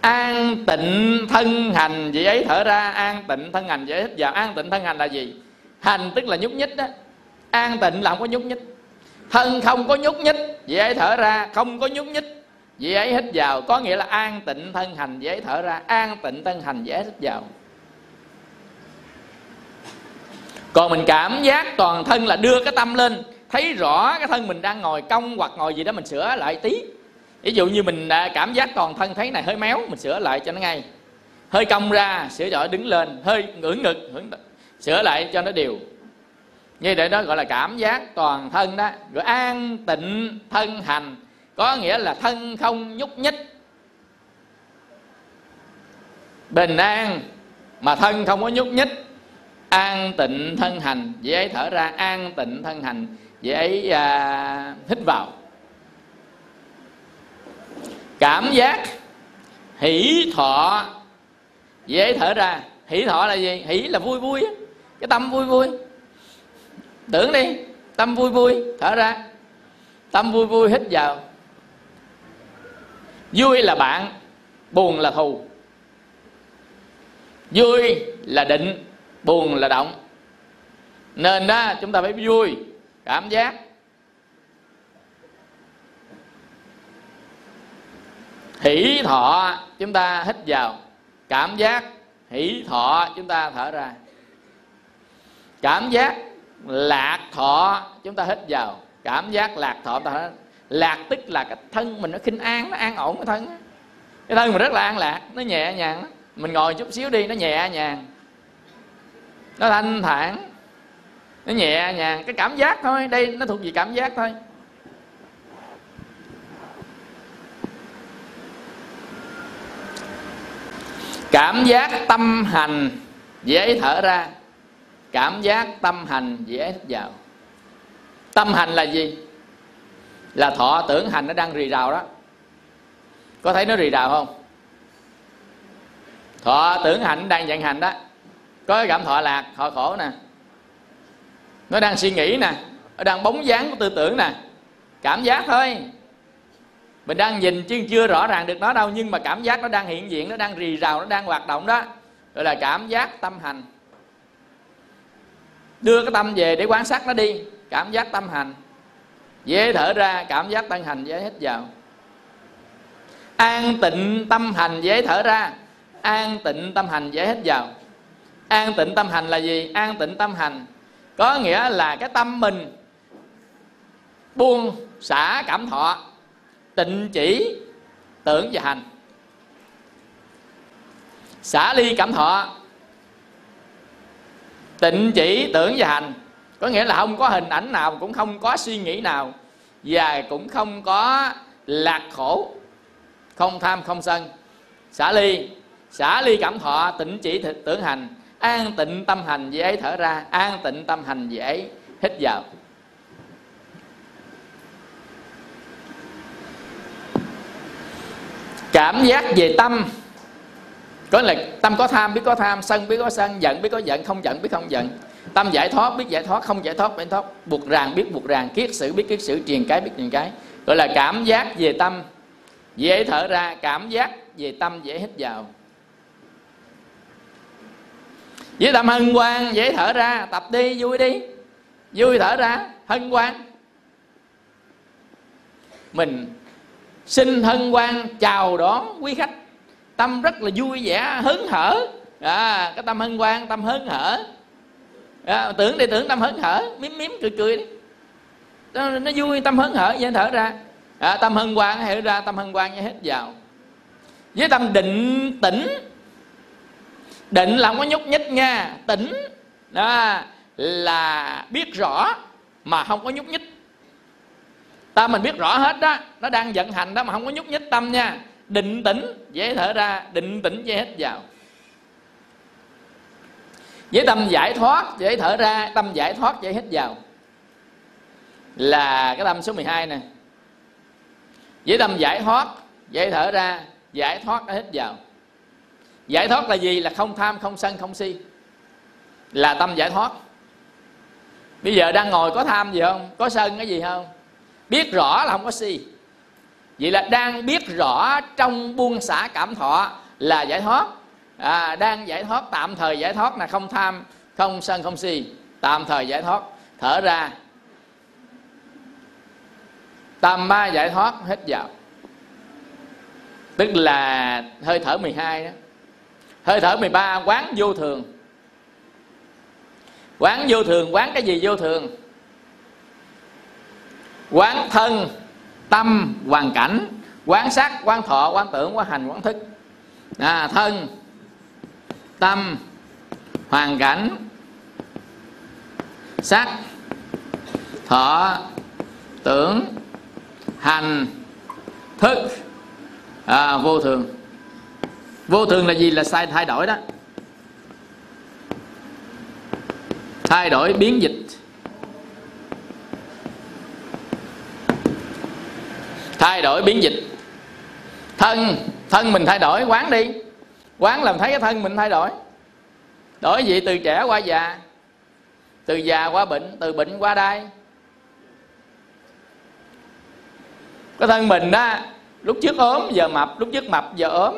An tịnh thân hành vị ấy thở ra, an tịnh thân hành vị ấy hít vào. An tịnh thân hành là gì? Hành tức là nhúc nhích đó. An tịnh là không có nhúc nhích. Thân không có nhúc nhích vị ấy thở ra. Không có nhúc nhích vị ấy hít vào, có nghĩa là an tịnh thân hành, vị ấy thở ra, an tịnh thân hành, vị ấy hít vào. Còn mình cảm giác toàn thân là đưa cái tâm lên, thấy rõ cái thân mình đang ngồi cong hoặc ngồi gì đó, mình sửa lại tí. Ví dụ như mình cảm giác toàn thân thấy này, hơi méo, mình sửa lại cho nó ngay. Hơi cong ra, sửa đổi đứng lên, hơi ngưỡng ngực sửa lại cho nó đều. Như vậy đó gọi là cảm giác toàn thân đó. Rồi an tịnh thân hành có nghĩa là thân không nhúc nhích. Bình an mà thân không có nhúc nhích. An tịnh thân hành vậy ấy thở ra. An tịnh thân hành vậy ấy à, hít vào. Cảm giác hỷ thọ vậy ấy thở ra. Hỷ thọ là gì? Hỷ là vui vui cái tâm vui vui. Tưởng đi tâm vui vui thở ra. Tâm vui vui hít vào vui là bạn, buồn là thù. Vui là định, buồn là động. Nên đó chúng ta phải vui, cảm giác. Hỷ thọ, chúng ta hít vào. Cảm giác, hỷ thọ, chúng ta thở ra. Cảm giác lạc thọ, chúng ta hít vào. Cảm giác lạc thọ, chúng ta thở ra lạc tức là cái thân mình nó khinh an, nó an ổn cái thân cái thân mình rất là an lạc, nó nhẹ nhàng mình ngồi chút xíu đi, nó nhẹ nhàng. Nó thanh thản, nó nhẹ nhàng. Cái cảm giác thôi, đây nó thuộc về cảm giác thôi. Cảm giác tâm hành, dễ thở ra. Cảm giác tâm hành, dễ hít vào. Tâm hành là gì? Là thọ tưởng hành nó đang rì rào đó. Có thấy nó rì rào không? Thọ tưởng hành đang vận hành đó. Có cái cảm thọ lạc, thọ khổ nè. Nó đang suy nghĩ nè, nó đang bóng dáng của tư tưởng nè. Cảm giác thôi. Mình đang nhìn chứ chưa rõ ràng được nó đâu, nhưng mà cảm giác nó đang hiện diện, nó đang rì rào, nó đang hoạt động đó. Gọi là cảm giác tâm hành. Đưa cái tâm về để quan sát nó đi. Cảm giác tâm hành dễ thở ra, cảm giác tăng hành, dễ hít vào. An tịnh tâm hành, dễ thở ra. An tịnh tâm hành, dễ hít vào. An tịnh tâm hành là gì? An tịnh tâm hành có nghĩa là cái tâm mình buông, xả cảm thọ, tịnh chỉ, tưởng và hành. Xả ly cảm thọ, tịnh chỉ, tưởng và hành có nghĩa là không có hình ảnh nào, cũng không có suy nghĩ nào và cũng không có lạc khổ, không tham, không sân. Xả ly xả ly cảm thọ, tịnh chỉ tưởng hành. An tịnh tâm hành, dễ thở ra. An tịnh tâm hành, dễ hít vào. Cảm giác về tâm. Có là tâm có tham, biết có tham, sân biết có sân, giận biết có giận, không giận biết không giận tâm giải thoát biết giải thoát không giải thoát biết thoát. Buộc ràng biết buộc ràng kiết sử biết kiết sử truyền cái biết truyền cái. Gọi là cảm giác về tâm. Dễ thở ra cảm giác về tâm dễ hít vào. Với tâm hân hoan dễ thở ra tập đi vui đi. Vui thở ra hân hoan. Mình xin hân hoan chào đón quý khách. Tâm rất là vui vẻ hớn hở. À, cái tâm hân hoan tâm hớn hở à, tưởng thì tưởng tâm hớn hở miếm miếm cười cười đi. Nó, nó vui tâm hớn hở vậy thở ra. À, tâm hân hoan hiểu ra tâm hân hoan hết vào. Với tâm định tĩnh định là không có nhúc nhích nha. Tĩnh đó là biết rõ mà không có nhúc nhích. Tâm mình biết rõ hết đó nó đang vận hành đó mà không có nhúc nhích tâm nha. Định tĩnh dễ thở ra định tĩnh dễ hết vào với tâm giải thoát dễ thở ra, tâm giải thoát dễ hít vào. Là cái tâm số 12 nè. Với tâm giải thoát dễ thở ra, giải thoát hít vào. Giải thoát là gì? Là không tham, không sân, không si. Là tâm giải thoát. Bây giờ đang ngồi có tham gì không? Có sân cái gì không? Biết rõ là không có si. Vậy là đang biết rõ trong buông xả cảm thọ là giải thoát à, đang giải thoát tạm thời giải thoát là không tham không sân không si. Tạm thời giải thoát. Thở ra. Tam ba giải thoát hết vào tức là hơi thở 12 đó. Hơi thở 13 quán vô thường. Quán vô thường quán cái gì vô thường? Quán thân tâm hoàn cảnh. Quán sắc quán thọ quán tưởng quán hành quán thức. À, thân tâm hoàn cảnh sắc thọ tưởng hành thức. À, vô thường. Vô thường là gì? Là sai thay đổi đó. Thay đổi biến dịch. Thay đổi biến dịch. Thân thân mình thay đổi quán đi quán làm thấy cái thân mình thay đổi. Đổi gì từ trẻ qua già, từ già qua bệnh, từ bệnh qua đai. Cái thân mình đó lúc trước ốm, giờ mập, lúc trước mập, giờ ốm.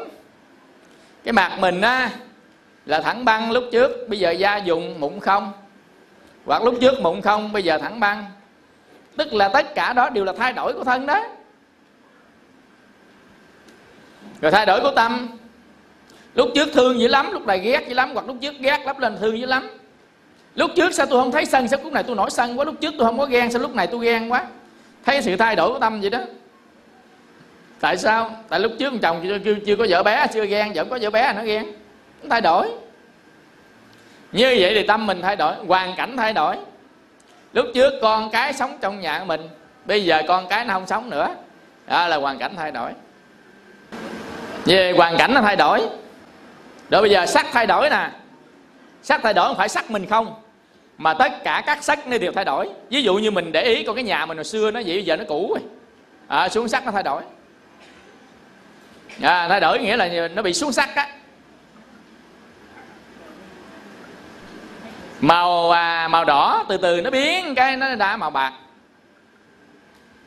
Cái mặt mình á, là thẳng băng lúc trước, bây giờ da dùng mụn không. Hoặc lúc trước mụn không, bây giờ thẳng băng. Tức là tất cả đó đều là thay đổi của thân đó. Rồi thay đổi của tâm lúc trước thương dữ lắm lúc này ghét dữ lắm hoặc lúc trước ghét lắm lên thương dữ lắm. Lúc trước sao tôi không thấy sân sao lúc này tôi nổi sân quá? Lúc trước tôi không có ghen sao lúc này tôi ghen quá? Thấy sự thay đổi của tâm vậy đó. Tại sao? Tại lúc trước chồng chưa, chưa, chưa có vợ bé chưa ghen vẫn có vợ bé nó ghen. Nó thay đổi. Như vậy thì tâm mình thay đổi hoàn cảnh thay đổi. Lúc trước con cái sống trong nhà của mình bây giờ con cái nó không sống nữa. Đó là hoàn cảnh thay đổi. Về hoàn cảnh nó thay đổi rồi bây giờ sắc thay đổi nè. Sắc thay đổi không phải sắc mình không mà tất cả các sắc nó đều thay đổi. Ví dụ như mình để ý con cái nhà mình hồi xưa nó vậy bây giờ nó cũ rồi. À, xuống sắc nó thay đổi. À, thay đổi nghĩa là nó bị xuống sắc á. Màu à, màu đỏ từ từ nó biến cái nó đã màu bạc.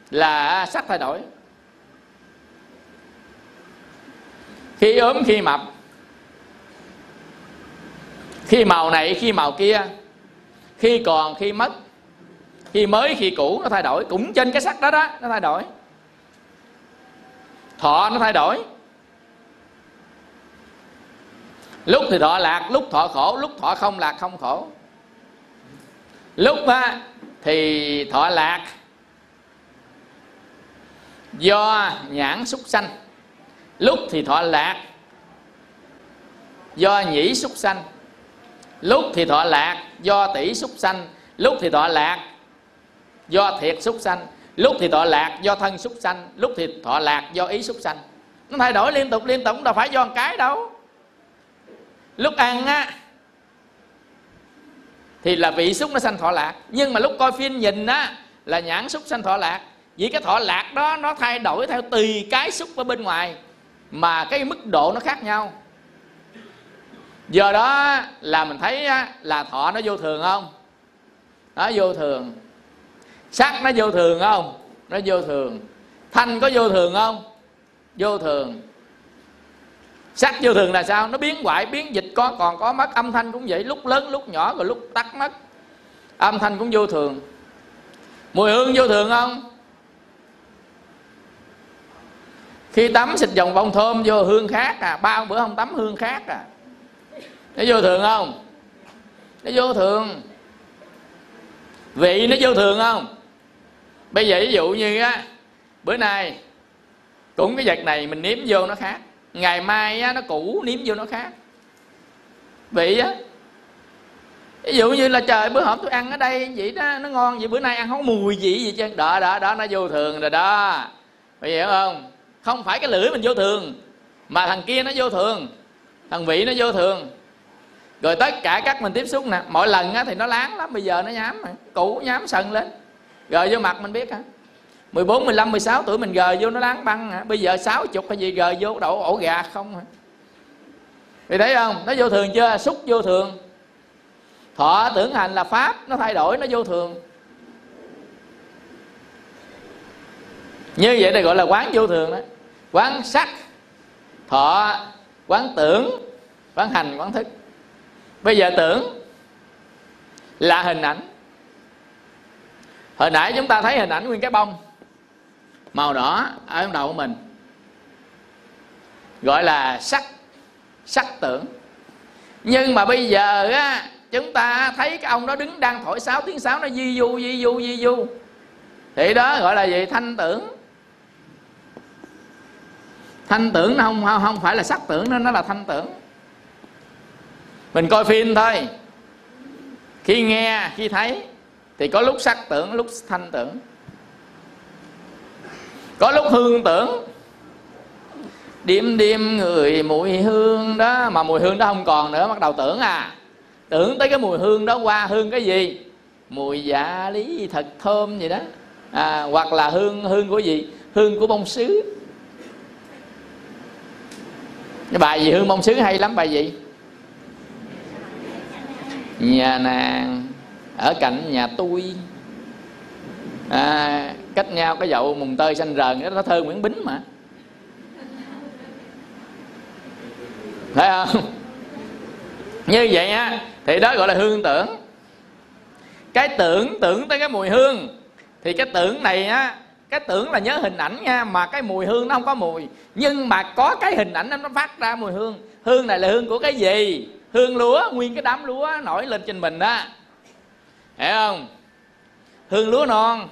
Là à, sắc thay đổi. Khi ốm khi mập khi màu này khi màu kia khi còn khi mất khi mới khi cũ nó thay đổi. Cũng trên cái sắc đó đó nó thay đổi. Thọ nó thay đổi. Lúc thì thọ lạc lúc thọ khổ lúc thọ không lạc không khổ. Lúc á, thì thọ lạc. Do nhãn xúc sanh. Lúc thì thọ lạc. Do nhĩ xúc sanh lúc thì thọ lạc, do tỷ súc sanh. Lúc thì thọ lạc, do thiệt súc sanh. Lúc thì thọ lạc, do thân súc sanh. Lúc thì thọ lạc, do ý súc sanh. Nó thay đổi liên tục liên tục, đâu phải do một cái đâu. Lúc ăn á, thì là vị xúc nó sanh thọ lạc. Nhưng mà lúc coi phim nhìn á, là nhãn xúc sanh thọ lạc. Vì cái thọ lạc đó, nó thay đổi theo tùy cái xúc ở bên ngoài, mà cái mức độ nó khác nhau do đó là mình thấy là thọ nó vô thường không? Nó vô thường. Sắc nó vô thường không? Nó vô thường. Thanh có vô thường không? Vô thường. Sắc vô thường là sao? Nó biến hoại, biến dịch, có còn có mất. Âm thanh cũng vậy, lúc lớn, lúc nhỏ, rồi lúc tắt mất. Âm thanh cũng vô thường. Mùi hương vô thường không? Khi tắm xịt dòng bông thơm vô hương khác à bao bữa không tắm, hương khác à nó vô thường không? Nó vô thường. Vị nó vô thường không? Bây giờ ví dụ như á bữa nay cũng cái vật này mình nếm vô nó khác. Ngày mai á, nó cũ nếm vô nó khác. Vị á ví dụ như là trời bữa hổm tôi ăn ở đây vậy đó nó ngon vậy bữa nay ăn không mùi gì gì chứ đó đó đó nó vô thường rồi đó. Bây hiểu không? Không phải cái lưỡi mình vô thường mà thằng kia nó vô thường thằng vị nó vô thường rồi tất cả các mình tiếp xúc nè mỗi lần á, thì nó láng lắm bây giờ nó nhám mà. cũ nhám sần lên gờ vô mặt mình biết hả 14, 15, 16 tuổi mình gờ vô nó láng băng hả? Bây giờ 60 hay gì gờ vô đổ ổ gà không hả? Thì thấy không? Nó vô thường chưa? Xúc vô thường Thọ tưởng hành là Pháp Nó thay đổi, nó vô thường Như vậy thì gọi là quán vô thường đó Quán sắc Thọ Quán tưởng Quán hành, quán thức bây giờ tưởng là hình ảnh. Hồi nãy chúng ta thấy hình ảnh nguyên cái bông. Màu đỏ ở trong đầu của mình. Gọi là sắc sắc tưởng. Nhưng mà bây giờ á, chúng ta thấy cái ông đó đứng đang thổi sáo, tiếng sáo nó di du di du di du. Thì đó gọi là gì? Thanh tưởng. Thanh tưởng nó không không phải là sắc tưởng nó nó là thanh tưởng mình coi phim thôi. Khi nghe khi thấy thì có lúc sắc tưởng lúc thanh tưởng. Có lúc hương tưởng. Đêm đêm người mùi hương đó mà mùi hương đó không còn nữa bắt đầu tưởng à. Tưởng tới cái mùi hương đó qua hương cái gì? Mùi dạ lý thật thơm gì đó. À, hoặc là hương hương của gì? Hương của bông sứ. Cái bài gì hương bông sứ hay lắm bài gì? Nhà nàng ở cạnh nhà tôi. À, cách nhau cái dậu mùng tơi xanh rờn đó nó thơ nguyễn bính mà. Thấy không? Như vậy á thì đó gọi là hương tưởng. Cái tưởng tưởng tới cái mùi hương. Thì cái tưởng này á cái tưởng là nhớ hình ảnh nha mà cái mùi hương nó không có mùi. Nhưng mà có cái hình ảnh nó phát ra mùi hương. Hương này là hương của cái gì? Hương lúa nguyên cái đám lúa nổi lên trên mình đó. Hiểu không? Hương lúa non.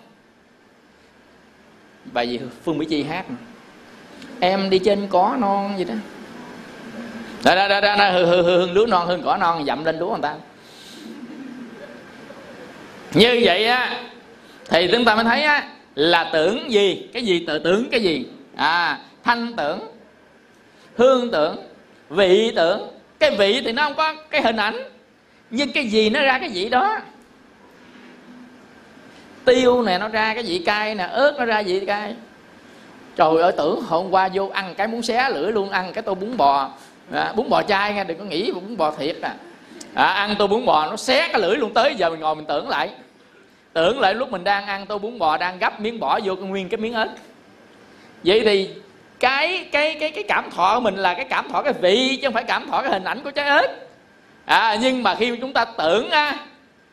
Bài gì phương mỹ chi hát em đi trên cỏ non gì đó. Đó đó đó, đó, đó hương, hương, hương lúa non hương cỏ non dậm lên lúa người ta. Như vậy á thì chúng ta mới thấy á là tưởng gì? Cái gì tự tưởng cái gì? À thanh tưởng hương tưởng vị tưởng cái vị thì nó không có cái hình ảnh nhưng cái gì nó ra cái vị đó. Tiêu nè nó ra cái vị cay nè ớt nó ra vị cay. Trời ơi tưởng hôm qua vô ăn cái muốn xé lưỡi luôn ăn cái tô bún bò. À, bún bò chay nghe đừng có nghĩ bún bò thiệt à. à ăn tô bún bò nó xé cái lưỡi luôn tới giờ mình ngồi mình tưởng lại. Tưởng lại lúc mình đang ăn tô bún bò đang gấp miếng bỏ vô cái nguyên cái miếng ớt. Vậy thì cái cái cái cái cảm thọ của mình là cái cảm thọ cái vị chứ không phải cảm thọ cái hình ảnh của trái ớt à nhưng mà khi chúng ta tưởng á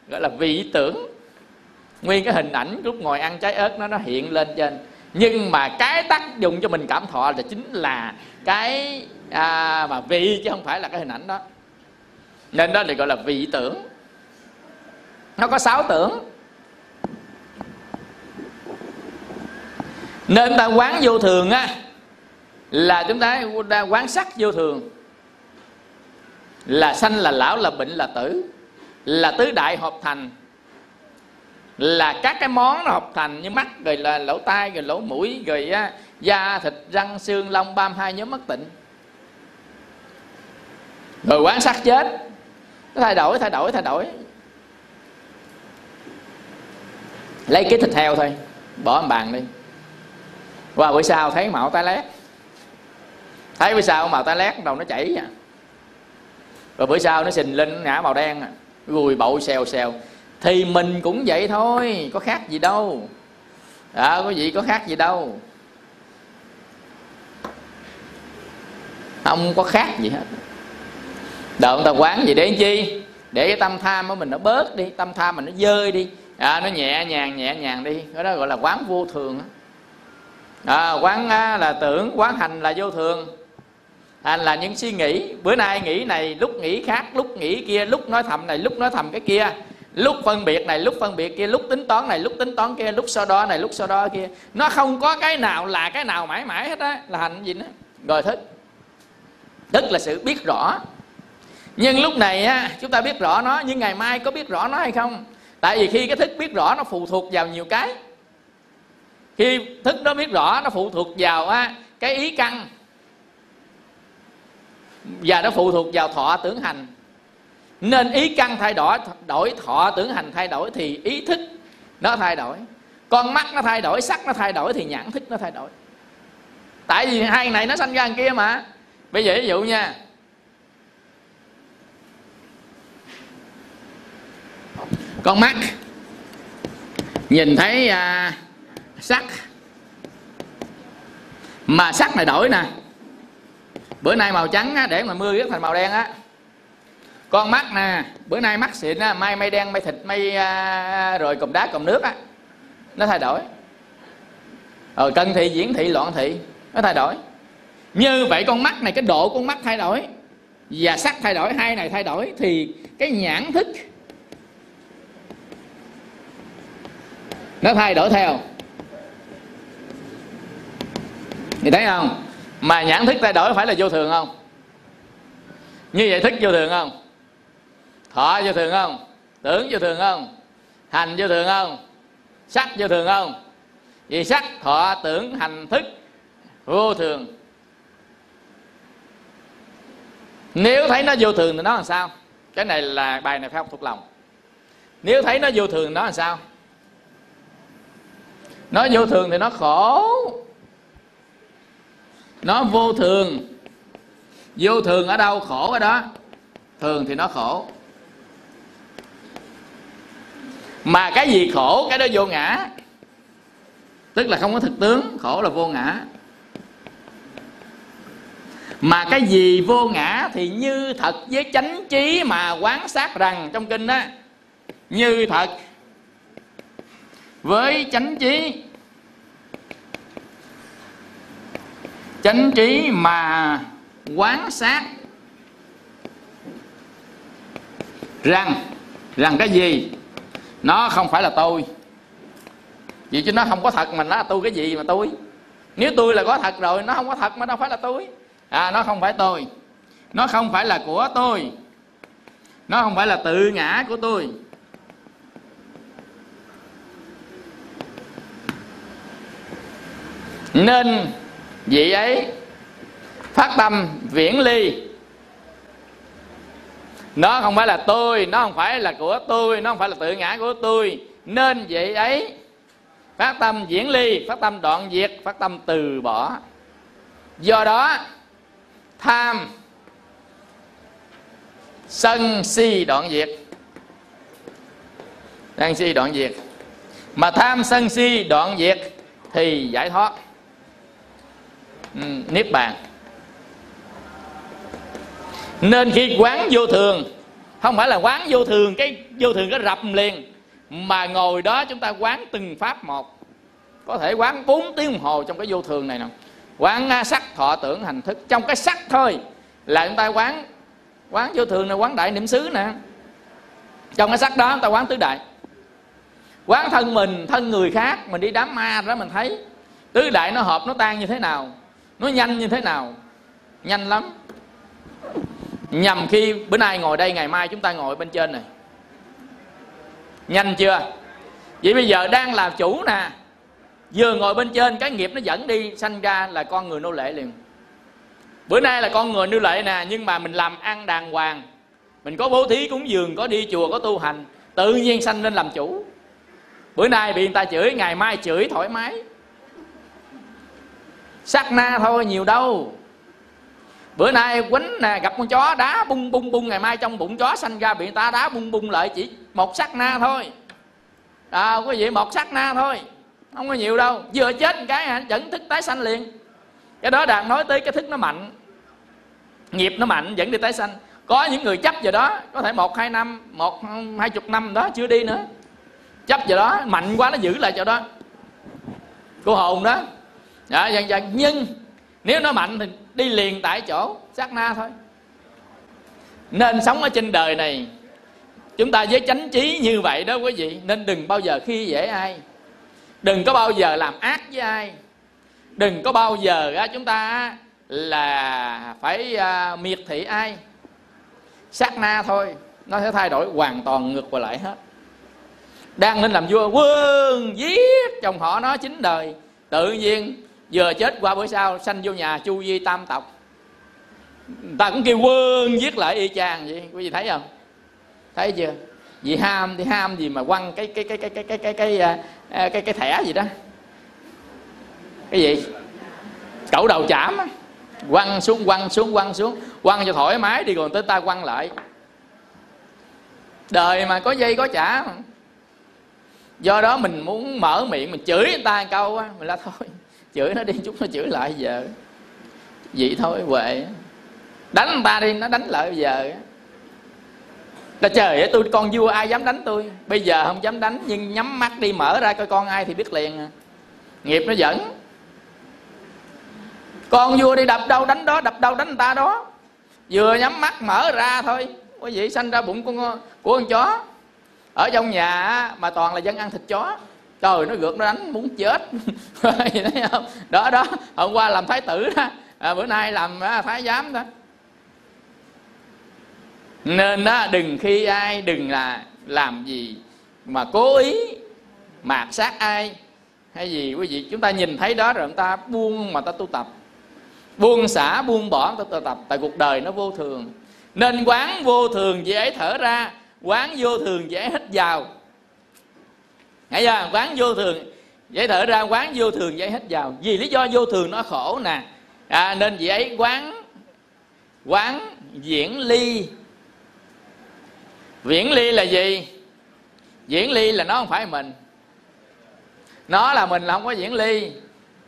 gọi là vị tưởng nguyên cái hình ảnh lúc ngồi ăn trái ớt nó nó hiện lên trên. Nhưng mà cái tác dụng cho mình cảm thọ là chính là cái à, mà vị chứ không phải là cái hình ảnh đó. Nên đó được gọi là vị tưởng. Nó có sáu tưởng. Nên ta quán vô thường á là chúng ta quán sắc vô thường. Là sanh là lão là bệnh là tử. Là tứ đại hợp thành. Là các cái món nó hợp thành như mắt rồi là lỗ tai rồi lỗ mũi rồi á, da thịt răng xương lông bam hai nhóm mất tịnh. Rồi quán sát chết. Nó thay đổi thay đổi thay đổi. Lấy cái thịt heo thôi. Bỏ bàn đi. Qua bữa sau thấy mạo tái lét thấy bữa sau màu tái lét đầu nó chảy à. rồi bữa sau nó xình lên ngã màu đen à. gùi bậu xèo xèo. Thì mình cũng vậy thôi có khác gì đâu. À, có gì có khác gì đâu. Không có khác gì hết. Đợi ta quán gì để chi? Để cái tâm tham của mình nó bớt đi tâm tham mình nó dơi đi. À, nó nhẹ nhàng nhẹ nhàng đi. Cái đó gọi là quán vô thường à, quán là tưởng quán hành là vô thường hành là những suy nghĩ. Bữa nay nghĩ này, lúc nghĩ khác, lúc nghĩ kia, lúc nói thầm này, lúc nói thầm cái kia. Lúc phân biệt này, lúc phân biệt kia, lúc tính toán này, lúc tính toán kia, lúc so đo này, lúc so đo kia. Nó không có cái nào là cái nào mãi mãi hết á. Là hành gì nữa rồi thức. Tức là sự biết rõ. Nhưng lúc này á, chúng ta biết rõ nó, nhưng ngày mai có biết rõ nó hay không? Tại vì khi cái thức biết rõ, nó phụ thuộc vào nhiều cái. Khi thức đó biết rõ, nó phụ thuộc vào á, cái ý căn và nó phụ thuộc vào thọ tưởng hành. Nên ý căn thay đổi đổi thọ tưởng hành thay đổi thì ý thức nó thay đổi. Con mắt nó thay đổi sắc nó thay đổi thì nhãn thức nó thay đổi. Tại vì hai này nó sanh ra kia mà. Bây giờ ví dụ nha. Con mắt nhìn thấy à, sắc. Mà sắc này đổi nè bữa nay màu trắng á, để mà mưa ghét thành màu đen á. Con mắt nè bữa nay mắt xịn á mai mây đen mây thịt mây à, rồi cụm đá cụm nước á. Nó thay đổi. Rồi cân thị diễn thị loạn thị nó thay đổi. Như vậy con mắt này cái độ con mắt thay đổi và sắc thay đổi hai này thay đổi thì cái nhãn thức nó thay đổi theo. Thì thấy không? Mà nhãn thức thay đổi phải là vô thường không? Như vậy thức vô thường không? Thọ vô thường không? Tưởng vô thường không? Hành vô thường không? Sắc vô thường không? Vì sắc, thọ, tưởng, hành, thức vô thường. Nếu thấy nó vô thường thì nó làm sao? Cái này là bài này phải học thuộc lòng. Nếu thấy nó vô thường nó làm sao? Nó vô thường thì nó khổ nó vô thường. Vô thường ở đâu khổ ở đó. Thường thì nó khổ. Mà cái gì khổ, cái đó vô ngã. Tức là không có thực tướng, khổ là vô ngã. Mà cái gì vô ngã thì như thật với chánh trí mà quán sát rằng trong kinh đó như thật. Với chánh trí. Chánh trí mà quán sát. Rằng rằng cái gì? Nó không phải là tôi. Vì chứ nó không có thật mà nó là tôi cái gì mà tôi? Nếu tôi là có thật rồi, nó không có thật mà đâu phải là tôi. À nó không phải tôi. Nó không phải là của tôi. Nó không phải là tự ngã của tôi. Nên vị ấy phát tâm viễn ly. Nó không phải là tôi, nó không phải là của tôi, nó không phải là tự ngã của tôi. Nên vậy ấy phát tâm diễn ly, phát tâm đoạn diệt, phát tâm từ bỏ. Do đó, tham sân si đoạn diệt. Đang si đoạn diệt. Mà tham sân si đoạn diệt thì giải thoát. Ừ, niết bàn. Nên khi quán vô thường, không phải là quán vô thường, cái vô thường cái rập liền, mà ngồi đó chúng ta quán từng pháp một. Có thể quán 4 tiếng đồng hồ trong cái vô thường này nè quán à, sắc, thọ, tưởng, hành thức. Trong cái sắc thôi là chúng ta quán quán vô thường là quán đại niệm xứ nè. Trong cái sắc đó chúng ta quán tứ đại. Quán thân mình, thân người khác, mình đi đám ma đó mình thấy, tứ đại nó hợp, nó tan như thế nào? Nó nhanh như thế nào? Nhanh lắm. Nhằm khi bữa nay ngồi đây, ngày mai chúng ta ngồi bên trên này. Nhanh chưa? Vậy bây giờ đang làm chủ nè. Vừa ngồi bên trên, cái nghiệp nó dẫn đi, sanh ra là con người nô lệ liền. Bữa nay là con người nô lệ nè, nhưng mà mình làm ăn đàng hoàng. Mình có bố thí, cúng dường, có đi chùa, có tu hành. Tự nhiên sanh lên làm chủ. Bữa nay bị người ta chửi, ngày mai chửi thoải mái sát na thôi, nhiều đâu. Bữa nay quýnh nè, gặp con chó đá bung bung bung, ngày mai trong bụng chó sanh ra bị người ta đá bung bung lại chỉ một sát na thôi. À quý vị một sát na thôi. Không có nhiều đâu. Vừa chết một cái hả? Dẫn thức tái sanh liền. Cái đó đang nói tới cái thức nó mạnh. Nghiệp nó mạnh dẫn đi tái sanh. Có những người chấp vào đó, có thể một, hai năm, một, hai chục năm đó, chưa đi nữa. Chấp vào đó, mạnh quá nó giữ lại chỗ đó. Cô hồn đó dạ, dần dần nhưng nếu nó mạnh thì đi liền tại chỗ sát na thôi. Nên sống ở trên đời này chúng ta với chánh trí như vậy đó quý vị nên đừng bao giờ khi dễ ai. Đừng có bao giờ làm ác với ai. Đừng có bao giờ chúng ta là phải à, miệt thị ai. Sát na thôi nó sẽ thay đổi hoàn toàn ngược qua lại hết. Đang nên làm vua quân giết chồng họ nó chính đời. Tự nhiên vừa chết qua bữa sau sanh vô nhà chu di tam tộc. Người ta cũng kêu quân giết lại y chang vậy quý vị thấy không? Thấy chưa? Vì ham thì ham gì mà quăng cái cái cái cái cái cái cái cái cái, cái, cái, thẻ gì đó. Cái gì? Cẩu đầu chảm á. Quăng xuống quăng xuống quăng xuống. Quăng cho thoải mái đi còn tới ta quăng lại. Đời mà có dây có trả do đó mình muốn mở miệng mình chửi người ta một câu á mình la thôi chửi nó đi, chút nó chửi lại giờ. Vậy thôi, huệ. Đánh người ta đi, nó đánh lại bây giờ. Là trời ơi, tôi, con vua ai dám đánh tôi? Bây giờ không dám đánh, nhưng nhắm mắt đi, mở ra coi con ai thì biết liền à. nghiệp nó dẫn con vua đi đập đâu đánh đó, đập đâu đánh người ta đó. Vừa nhắm mắt, mở ra thôi. Quý vị sanh ra bụng con, của con chó. Ở trong nhà mà toàn là dân ăn thịt chó trời nó gượt nó đánh muốn chết. Thấy không? Đó đó hôm qua làm thái tử đó. À, bữa nay làm à, thái giám đó. Nên đó đừng khi ai đừng là làm gì mà cố ý mạt sát ai. Hay gì quý vị chúng ta nhìn thấy đó rồi chúng ta buông mà ta tu tập. Buông xả buông bỏ ta tu tập. Tại cuộc đời nó vô thường. Nên quán vô thường dễ thở ra quán vô thường dễ hít vào. Nghe chưa? Quán vô thường. Vậy thở ra quán vô thường dễ hít vào. Vì lý do vô thường nó khổ nè. À, Nên vị ấy quán Quán diễn ly. Viễn ly là gì? Diễn ly là nó không phải mình. Nó là mình là không có diễn ly.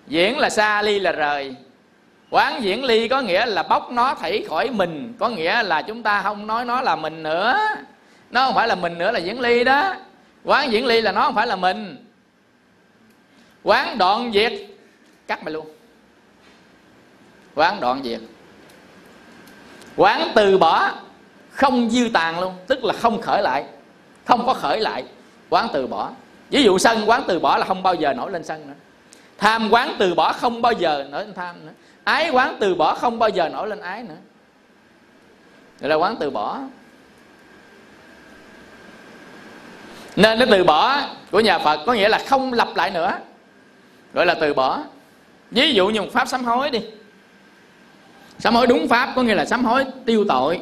Diễn là xa ly là rời. Quán diễn ly có nghĩa là bóc nó thảy khỏi mình. Có nghĩa là chúng ta không nói nó là mình nữa. Nó không phải là mình nữa là diễn ly đó quán diễn ly là nó không phải là mình. Quán đoạn diệt cắt mày luôn. Quán đoạn diệt quán từ bỏ. Không dư tàn luôn. Tức là không khởi lại. Không có khởi lại. Quán từ bỏ. Ví dụ sân, quán từ bỏ là không bao giờ nổi lên sân nữa. Tham quán từ bỏ không bao giờ nổi lên tham nữa. Ái quán từ bỏ không bao giờ nổi lên ái nữa. Đây là quán từ bỏ. Nên nó từ bỏ của nhà phật có nghĩa là không lặp lại nữa. Gọi là từ bỏ. Ví dụ như một pháp sám hối đi. Sám hối đúng pháp có nghĩa là sám hối tiêu tội.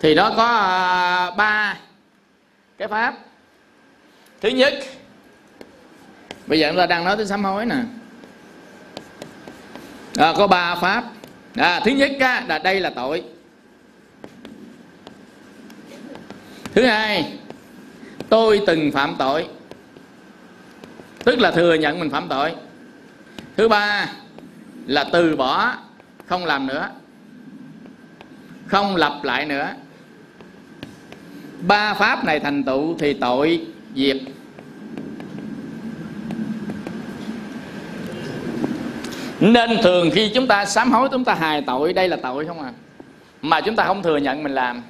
Thì nó có à, ba cái pháp. Thứ nhất bây giờ chúng ta đang nói tới sám hối nè. À, có ba pháp. À, thứ nhất á, là đây là tội. Thứ hai tôi từng phạm tội. Tức là thừa nhận mình phạm tội. Thứ ba là từ bỏ, không làm nữa. Không lặp lại nữa. Ba pháp này thành tựu thì tội diệt. Nên thường khi chúng ta sám hối, chúng ta hài tội, đây là tội không à. Mà chúng ta không thừa nhận mình làm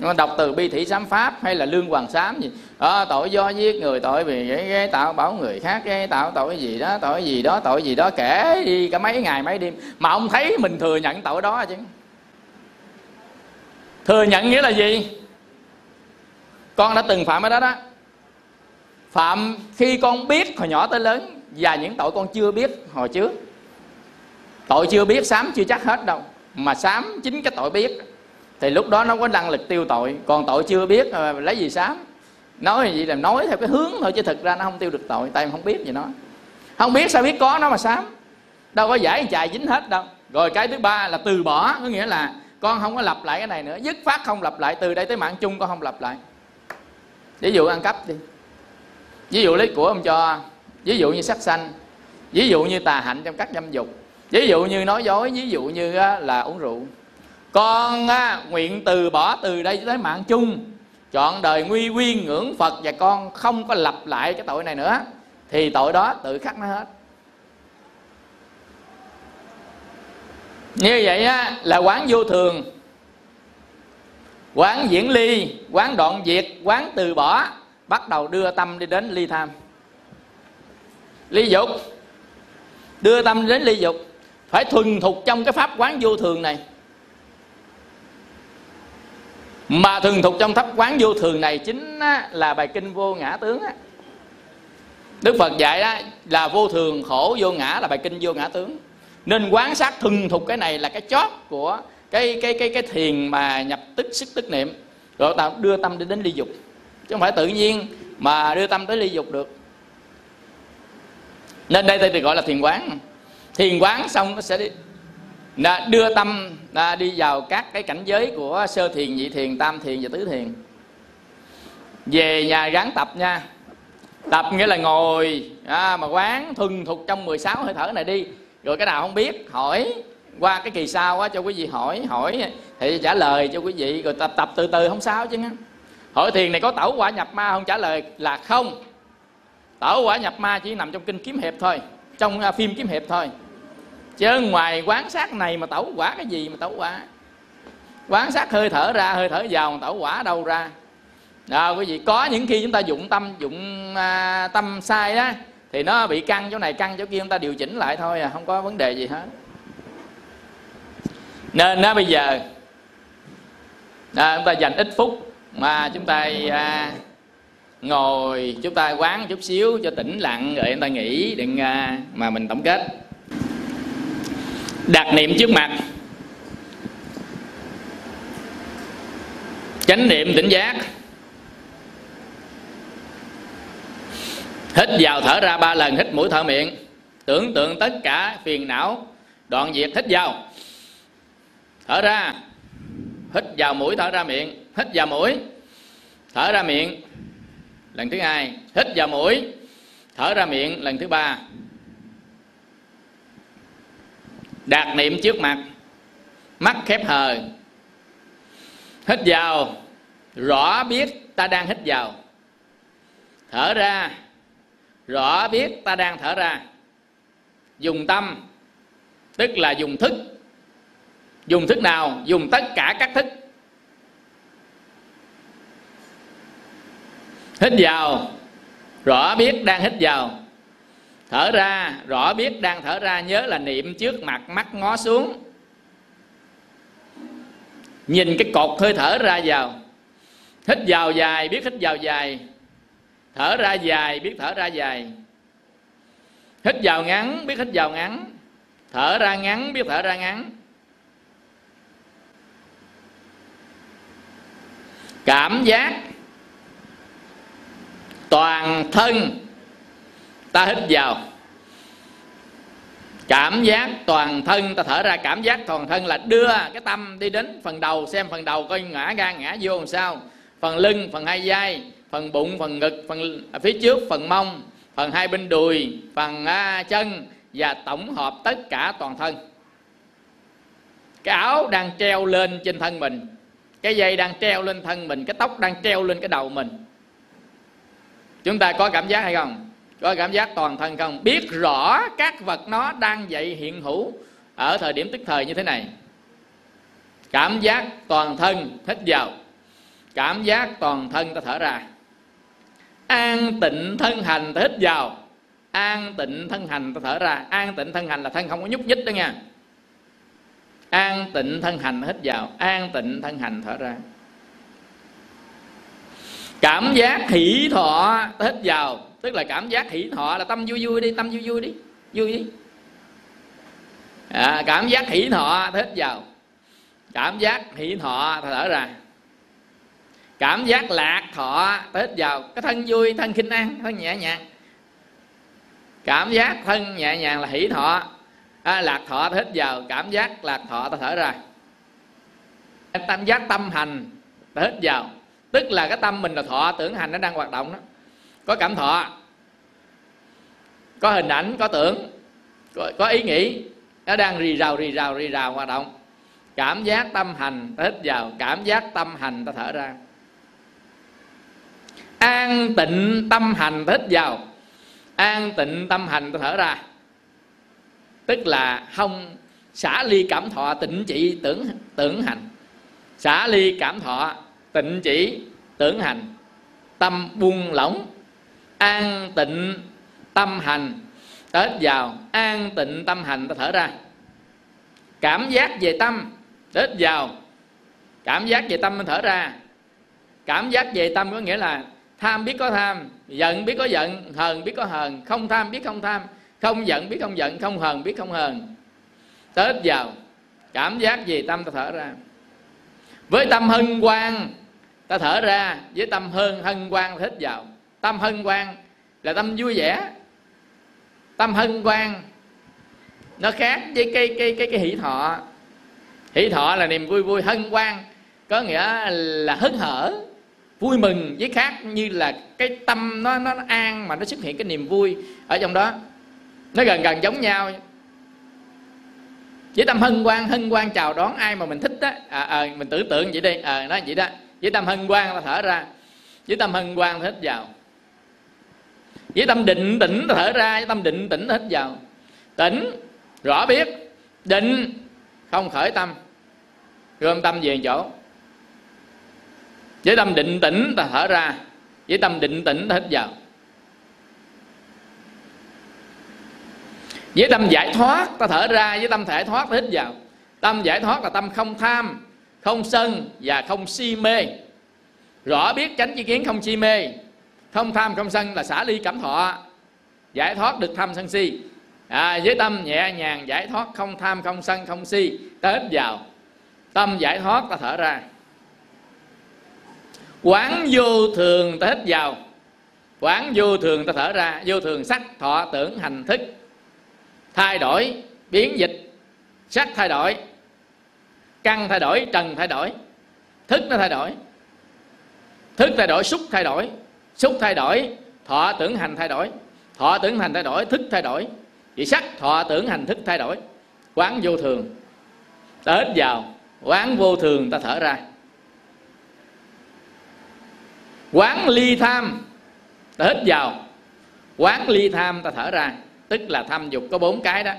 nhưng đọc từ bi thị sám pháp hay là lương hoàng sám gì à, tội do giết người tội vì cái, cái tạo bảo người khác cái tạo tội gì đó tội gì đó tội gì đó kể đi cả mấy ngày mấy đêm. Mà ông thấy mình thừa nhận tội đó chứ. Thừa nhận nghĩa là gì? Con đã từng phạm ở đó đó. Phạm khi con biết hồi nhỏ tới lớn và những tội con chưa biết hồi trước. Tội chưa biết sám chưa chắc hết đâu. Mà sám chính cái tội biết thì lúc đó nó có năng lực tiêu tội. Còn tội chưa biết ờ, lấy gì sám? Nói gì là nói theo cái hướng thôi, chứ thực ra nó không tiêu được tội. Tại không biết gì nó. Không biết sao biết có nó mà sám. Đâu có giải chạy dính hết đâu. Rồi cái thứ ba là từ bỏ. Có nghĩa là con không có lặp lại cái này nữa. Dứt phát không lặp lại, từ đây tới mạng chung con không lặp lại. Ví dụ ăn cắp đi. Ví dụ lấy của ông cho. Ví dụ như sắc xanh. Ví dụ như tà hạnh trong các dâm dục. Ví dụ như nói dối. Ví dụ như là uống rượu con nguyện từ bỏ từ đây tới mạng chung. Chọn đời nguy quy ngưỡng phật và con không có lặp lại cái tội này nữa. Thì tội đó tự khắc nó hết. Như vậy á, là quán vô thường quán diễn ly quán đoạn diệt quán từ bỏ bắt đầu đưa tâm đi đến ly tham. Ly dục đưa tâm đến ly dục. Phải thuần thục trong cái pháp quán vô thường này mà thường thục trong thấp quán vô thường này chính là bài kinh vô ngã tướng đức phật dạy đó là vô thường, khổ, vô ngã là bài kinh vô ngã tướng. Nên quán sát thường thục cái này là cái chót của cái cái cái cái thiền mà nhập tức sức tức niệm. Rồi ta đưa tâm đi đến ly dục. Chứ không phải tự nhiên mà đưa tâm tới ly dục được. Nên đây thì gọi là thiền quán. Thiền quán xong nó sẽ đi là đưa tâm là đi vào các cái cảnh giới của sơ thiền nhị thiền tam thiền và tứ thiền. Về nhà ráng tập nha. Tập nghĩa là ngồi à, mà quán thuần thục trong 16 hơi thở này đi. Rồi cái nào không biết hỏi. Qua cái kỳ sau á cho quý vị hỏi hỏi thì trả lời cho quý vị. Rồi tập tập từ từ không sao chứ hỏi thiền này có tẩu quả nhập ma không trả lời là không. Tẩu quả nhập ma chỉ nằm trong kinh kiếm hiệp thôi trong à, phim kiếm hiệp thôi chứ ngoài quán sát này mà tẩu quả cái gì mà tẩu quả? Quán sát hơi thở ra hơi thở vào mà tẩu quả đâu ra? Đó quý vị có những khi chúng ta dụng tâm dụng à, tâm sai đó thì nó bị căng chỗ này căng chỗ kia chúng ta điều chỉnh lại thôi à không có vấn đề gì hết. Nên nó bây giờ à, chúng ta dành ít phút mà chúng ta à, ngồi chúng ta quán chút xíu cho tĩnh lặng rồi chúng ta nghỉ đừng à, mà mình tổng kết đặt niệm trước mặt. Chánh niệm tỉnh giác. Hít vào thở ra ba lần, hít mũi thở miệng. Tưởng tượng tất cả phiền não, đoạn diệt, hít vào. Thở ra. Hít vào mũi, thở ra miệng. Hít vào mũi, thở ra miệng. Lần thứ hai, hít vào mũi, thở ra miệng. Lần thứ ba đạt niệm trước mặt. Mắt khép hờ. Hít vào. Rõ biết ta đang hít vào. Thở ra. Rõ biết ta đang thở ra. Dùng tâm. Tức là dùng thức. Dùng thức nào? Dùng tất cả các thức. Hít vào. Rõ biết đang hít vào thở ra, rõ biết đang thở ra, nhớ là niệm trước mặt mắt ngó xuống. Nhìn cái cột hơi thở ra vào. Hít vào dài, biết hít vào dài. Thở ra dài, biết thở ra dài. Hít vào ngắn, biết hít vào ngắn. Thở ra ngắn, biết thở ra ngắn. Cảm giác toàn thân ta hít vào. Cảm giác toàn thân ta thở ra cảm giác toàn thân là đưa cái tâm đi đến phần đầu xem phần đầu coi ngã ra ngã vô làm sao. Phần lưng phần hai vai phần bụng phần ngực phần à, phía trước phần mông phần hai bên đùi phần à, chân và tổng hợp tất cả toàn thân. Cái áo đang treo lên trên thân mình cái dây đang treo lên thân mình cái tóc đang treo lên cái đầu mình. Chúng ta có cảm giác hay không? Có cảm giác toàn thân không? Biết rõ các vật nó đang dậy hiện hữu ở thời điểm tức thời như thế này. Cảm giác toàn thân hít vào. Cảm giác toàn thân ta thở ra. An tịnh thân hành ta hít vào. An tịnh thân hành ta thở ra. An tịnh thân hành là thân không có nhúc nhích đó nha. An tịnh thân hành hít vào. An tịnh thân hành thở ra. Cảm giác hỷ thọ hít vào tức là cảm giác hỷ thọ là tâm vui vui đi tâm vui vui đi vui đi. À, cảm giác hỷ thọ hít vào. Cảm giác hỷ thọ thở ra. Cảm giác lạc thọ hít vào. Cái thân vui thân khinh an thân nhẹ nhàng. Cảm giác thân nhẹ nhàng là hỷ thọ. À, lạc thọ ta hít vào. Cảm giác lạc thọ ta thở ra. Cảm giác tâm hành ta hít vào. Tức là cái tâm mình là thọ tưởng hành nó đang hoạt động đó có cảm thọ. Có hình ảnh có tưởng có, có ý nghĩ. Nó đang rì rào rì rào rì rào hoạt động. Cảm giác tâm hành ta hít vào. Cảm giác tâm hành ta thở ra. An tịnh tâm hành ta hít vào. An tịnh tâm hành ta thở ra. Tức là không xả ly cảm thọ tịnh chỉ tưởng tưởng hành. Xả ly cảm thọ tịnh chỉ tưởng hành. Tâm buông lỏng an tịnh tâm hành. Tới vào, an tịnh tâm hành, ta thở ra. Cảm giác về tâm tới vào. Cảm giác về tâm mình thở ra. Cảm giác về tâm có nghĩa là tham biết có tham, giận biết có giận, hờn biết có hờn, không tham biết không tham, không giận biết không giận, không hờn biết không hờn. Tết vào, cảm giác về tâm ta thở ra. Với tâm hân hoan, ta thở ra. Với tâm hơn hân hoan hít vào tâm hân hoan là tâm vui vẻ. Tâm hân hoan nó khác với cái cái cái cái hỷ thọ. Hỷ thọ là niềm vui vui hân hoan có nghĩa là hớn hở vui mừng với khác như là cái tâm nó nó an mà nó xuất hiện cái niềm vui ở trong đó. Nó gần gần giống nhau. Với tâm hân hoan hân hoan chào đón ai mà mình thích á. À, à, mình tưởng tượng vậy đi. Ờ, à, nói vậy đó. Với tâm hân hoan ta thở ra. Với tâm hân hoan ta hít vào với tâm định tĩnh ta thở ra, với tâm định tĩnh hít vào. Tỉnh rõ biết. Định, không khởi tâm. Gom tâm về chỗ. Với tâm định tĩnh ta thở ra, với tâm định tĩnh ta hít vào. Với tâm giải thoát ta thở ra, với tâm giải thoát ta hít vào. Tâm giải thoát là tâm không tham, không sân và không si mê. Rõ biết tránh chi kiến không si mê không tham không sân là xả ly cảm thọ giải thoát được tham sân si. À, với tâm nhẹ nhàng giải thoát không tham không sân không si ta hít vào. Tâm giải thoát ta thở ra. Quán vô thường ta hít vào. Quán vô thường ta thở ra. Vô thường sắc thọ tưởng hành thức. Thay đổi biến dịch. Sắc thay đổi. Căn thay đổi trần thay đổi. Thức nó thay đổi. Thức thay đổi xúc thay đổi xúc thay đổi thọ tưởng hành thay đổi. Thọ tưởng hành thay đổi thức thay đổi. Vị sắc thọ tưởng hành thức thay đổi. Quán vô thường. Ta hít vào quán vô thường ta thở ra. Quán ly tham. Ta hít vào quán ly tham ta thở ra. Tức là tham dục có bốn cái đó.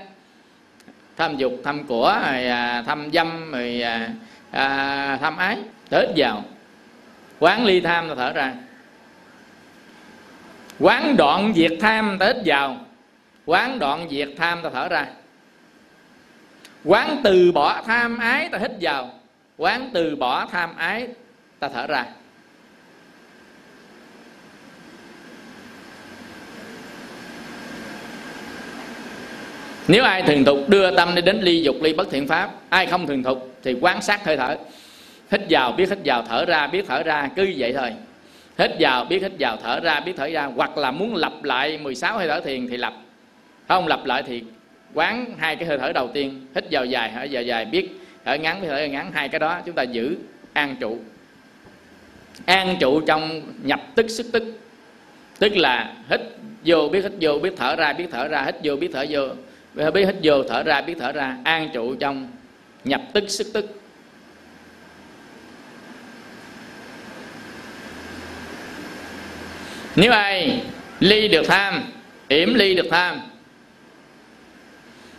Tham dục tham của rồi à, tham dâm rồi à, à tham ái. Ta hít vào quán ly tham ta thở ra quán đoạn diệt tham ta hít vào. Quán đoạn diệt tham ta thở ra. Quán từ bỏ tham ái ta hít vào. Quán từ bỏ tham ái ta thở ra. Nếu ai thường thục đưa tâm đi đến ly dục, ly bất thiện pháp, ai không thường thục thì quán sát hơi thở. Hít vào, biết hít vào, thở ra, biết thở ra, cứ vậy thôi hít vào, biết hít vào, thở ra, biết thở ra, hoặc là muốn lặp lại 16 hơi thở thiền thì lặp. Không lặp lại thì quán hai cái hơi thở đầu tiên, hít vào dài thở vào dài, biết thở ngắn, biết thở ngắn, hai cái đó chúng ta giữ an trụ. An trụ trong nhập tức, sức tức. Tức là hít vô, biết hít vô, biết thở ra, biết thở ra, hít vô, biết thở vô, biết hít vô, thở ra, biết thở ra. An trụ trong nhập tức, sức tức. Nếu ai ly được tham yểm ly được tham.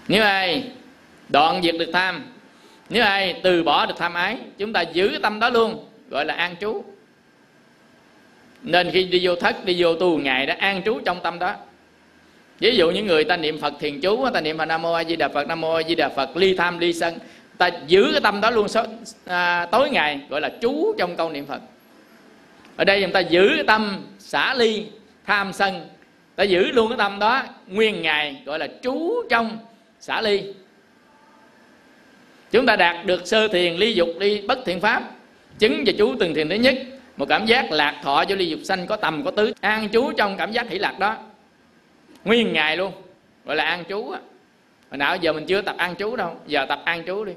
Nếu ai đoạn diệt được tham nếu ai từ bỏ được tham ái chúng ta giữ tâm đó luôn gọi là an trú. Nên khi đi vô thất đi vô tu ngày đã an trú trong tâm đó. Ví dụ những người ta niệm phật thiền chú ta niệm phật nam mô a di đà phật nam mô a di đà phật ly tham ly sân. Ta giữ cái tâm đó luôn à, tối ngày gọi là chú trong câu niệm phật ở đây chúng ta giữ cái tâm xả ly, tham sân. Ta giữ luôn cái tâm đó, nguyên ngày, gọi là chú trong xả ly. Chúng ta đạt được sơ thiền, ly dục, ly bất thiện pháp. Chứng và chú từng thiền thứ nhất, một cảm giác lạc thọ cho ly dục sanh, có tầm, có tứ. An trú trong cảm giác hỷ lạc đó. Nguyên ngày luôn, gọi là an trú á. Hồi nào giờ mình chưa tập an trú đâu, giờ tập an trú đi.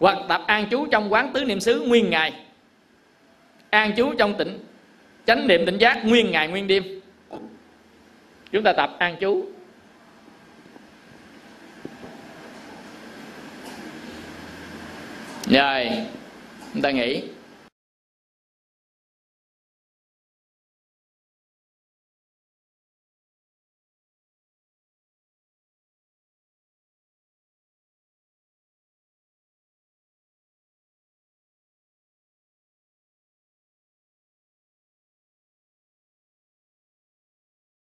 Hoặc tập an trú trong quán tứ niệm xứ nguyên ngày an trú trong tỉnh, chánh niệm tỉnh giác nguyên ngày nguyên đêm. Chúng ta tập an trú. Rồi chúng ta nghĩ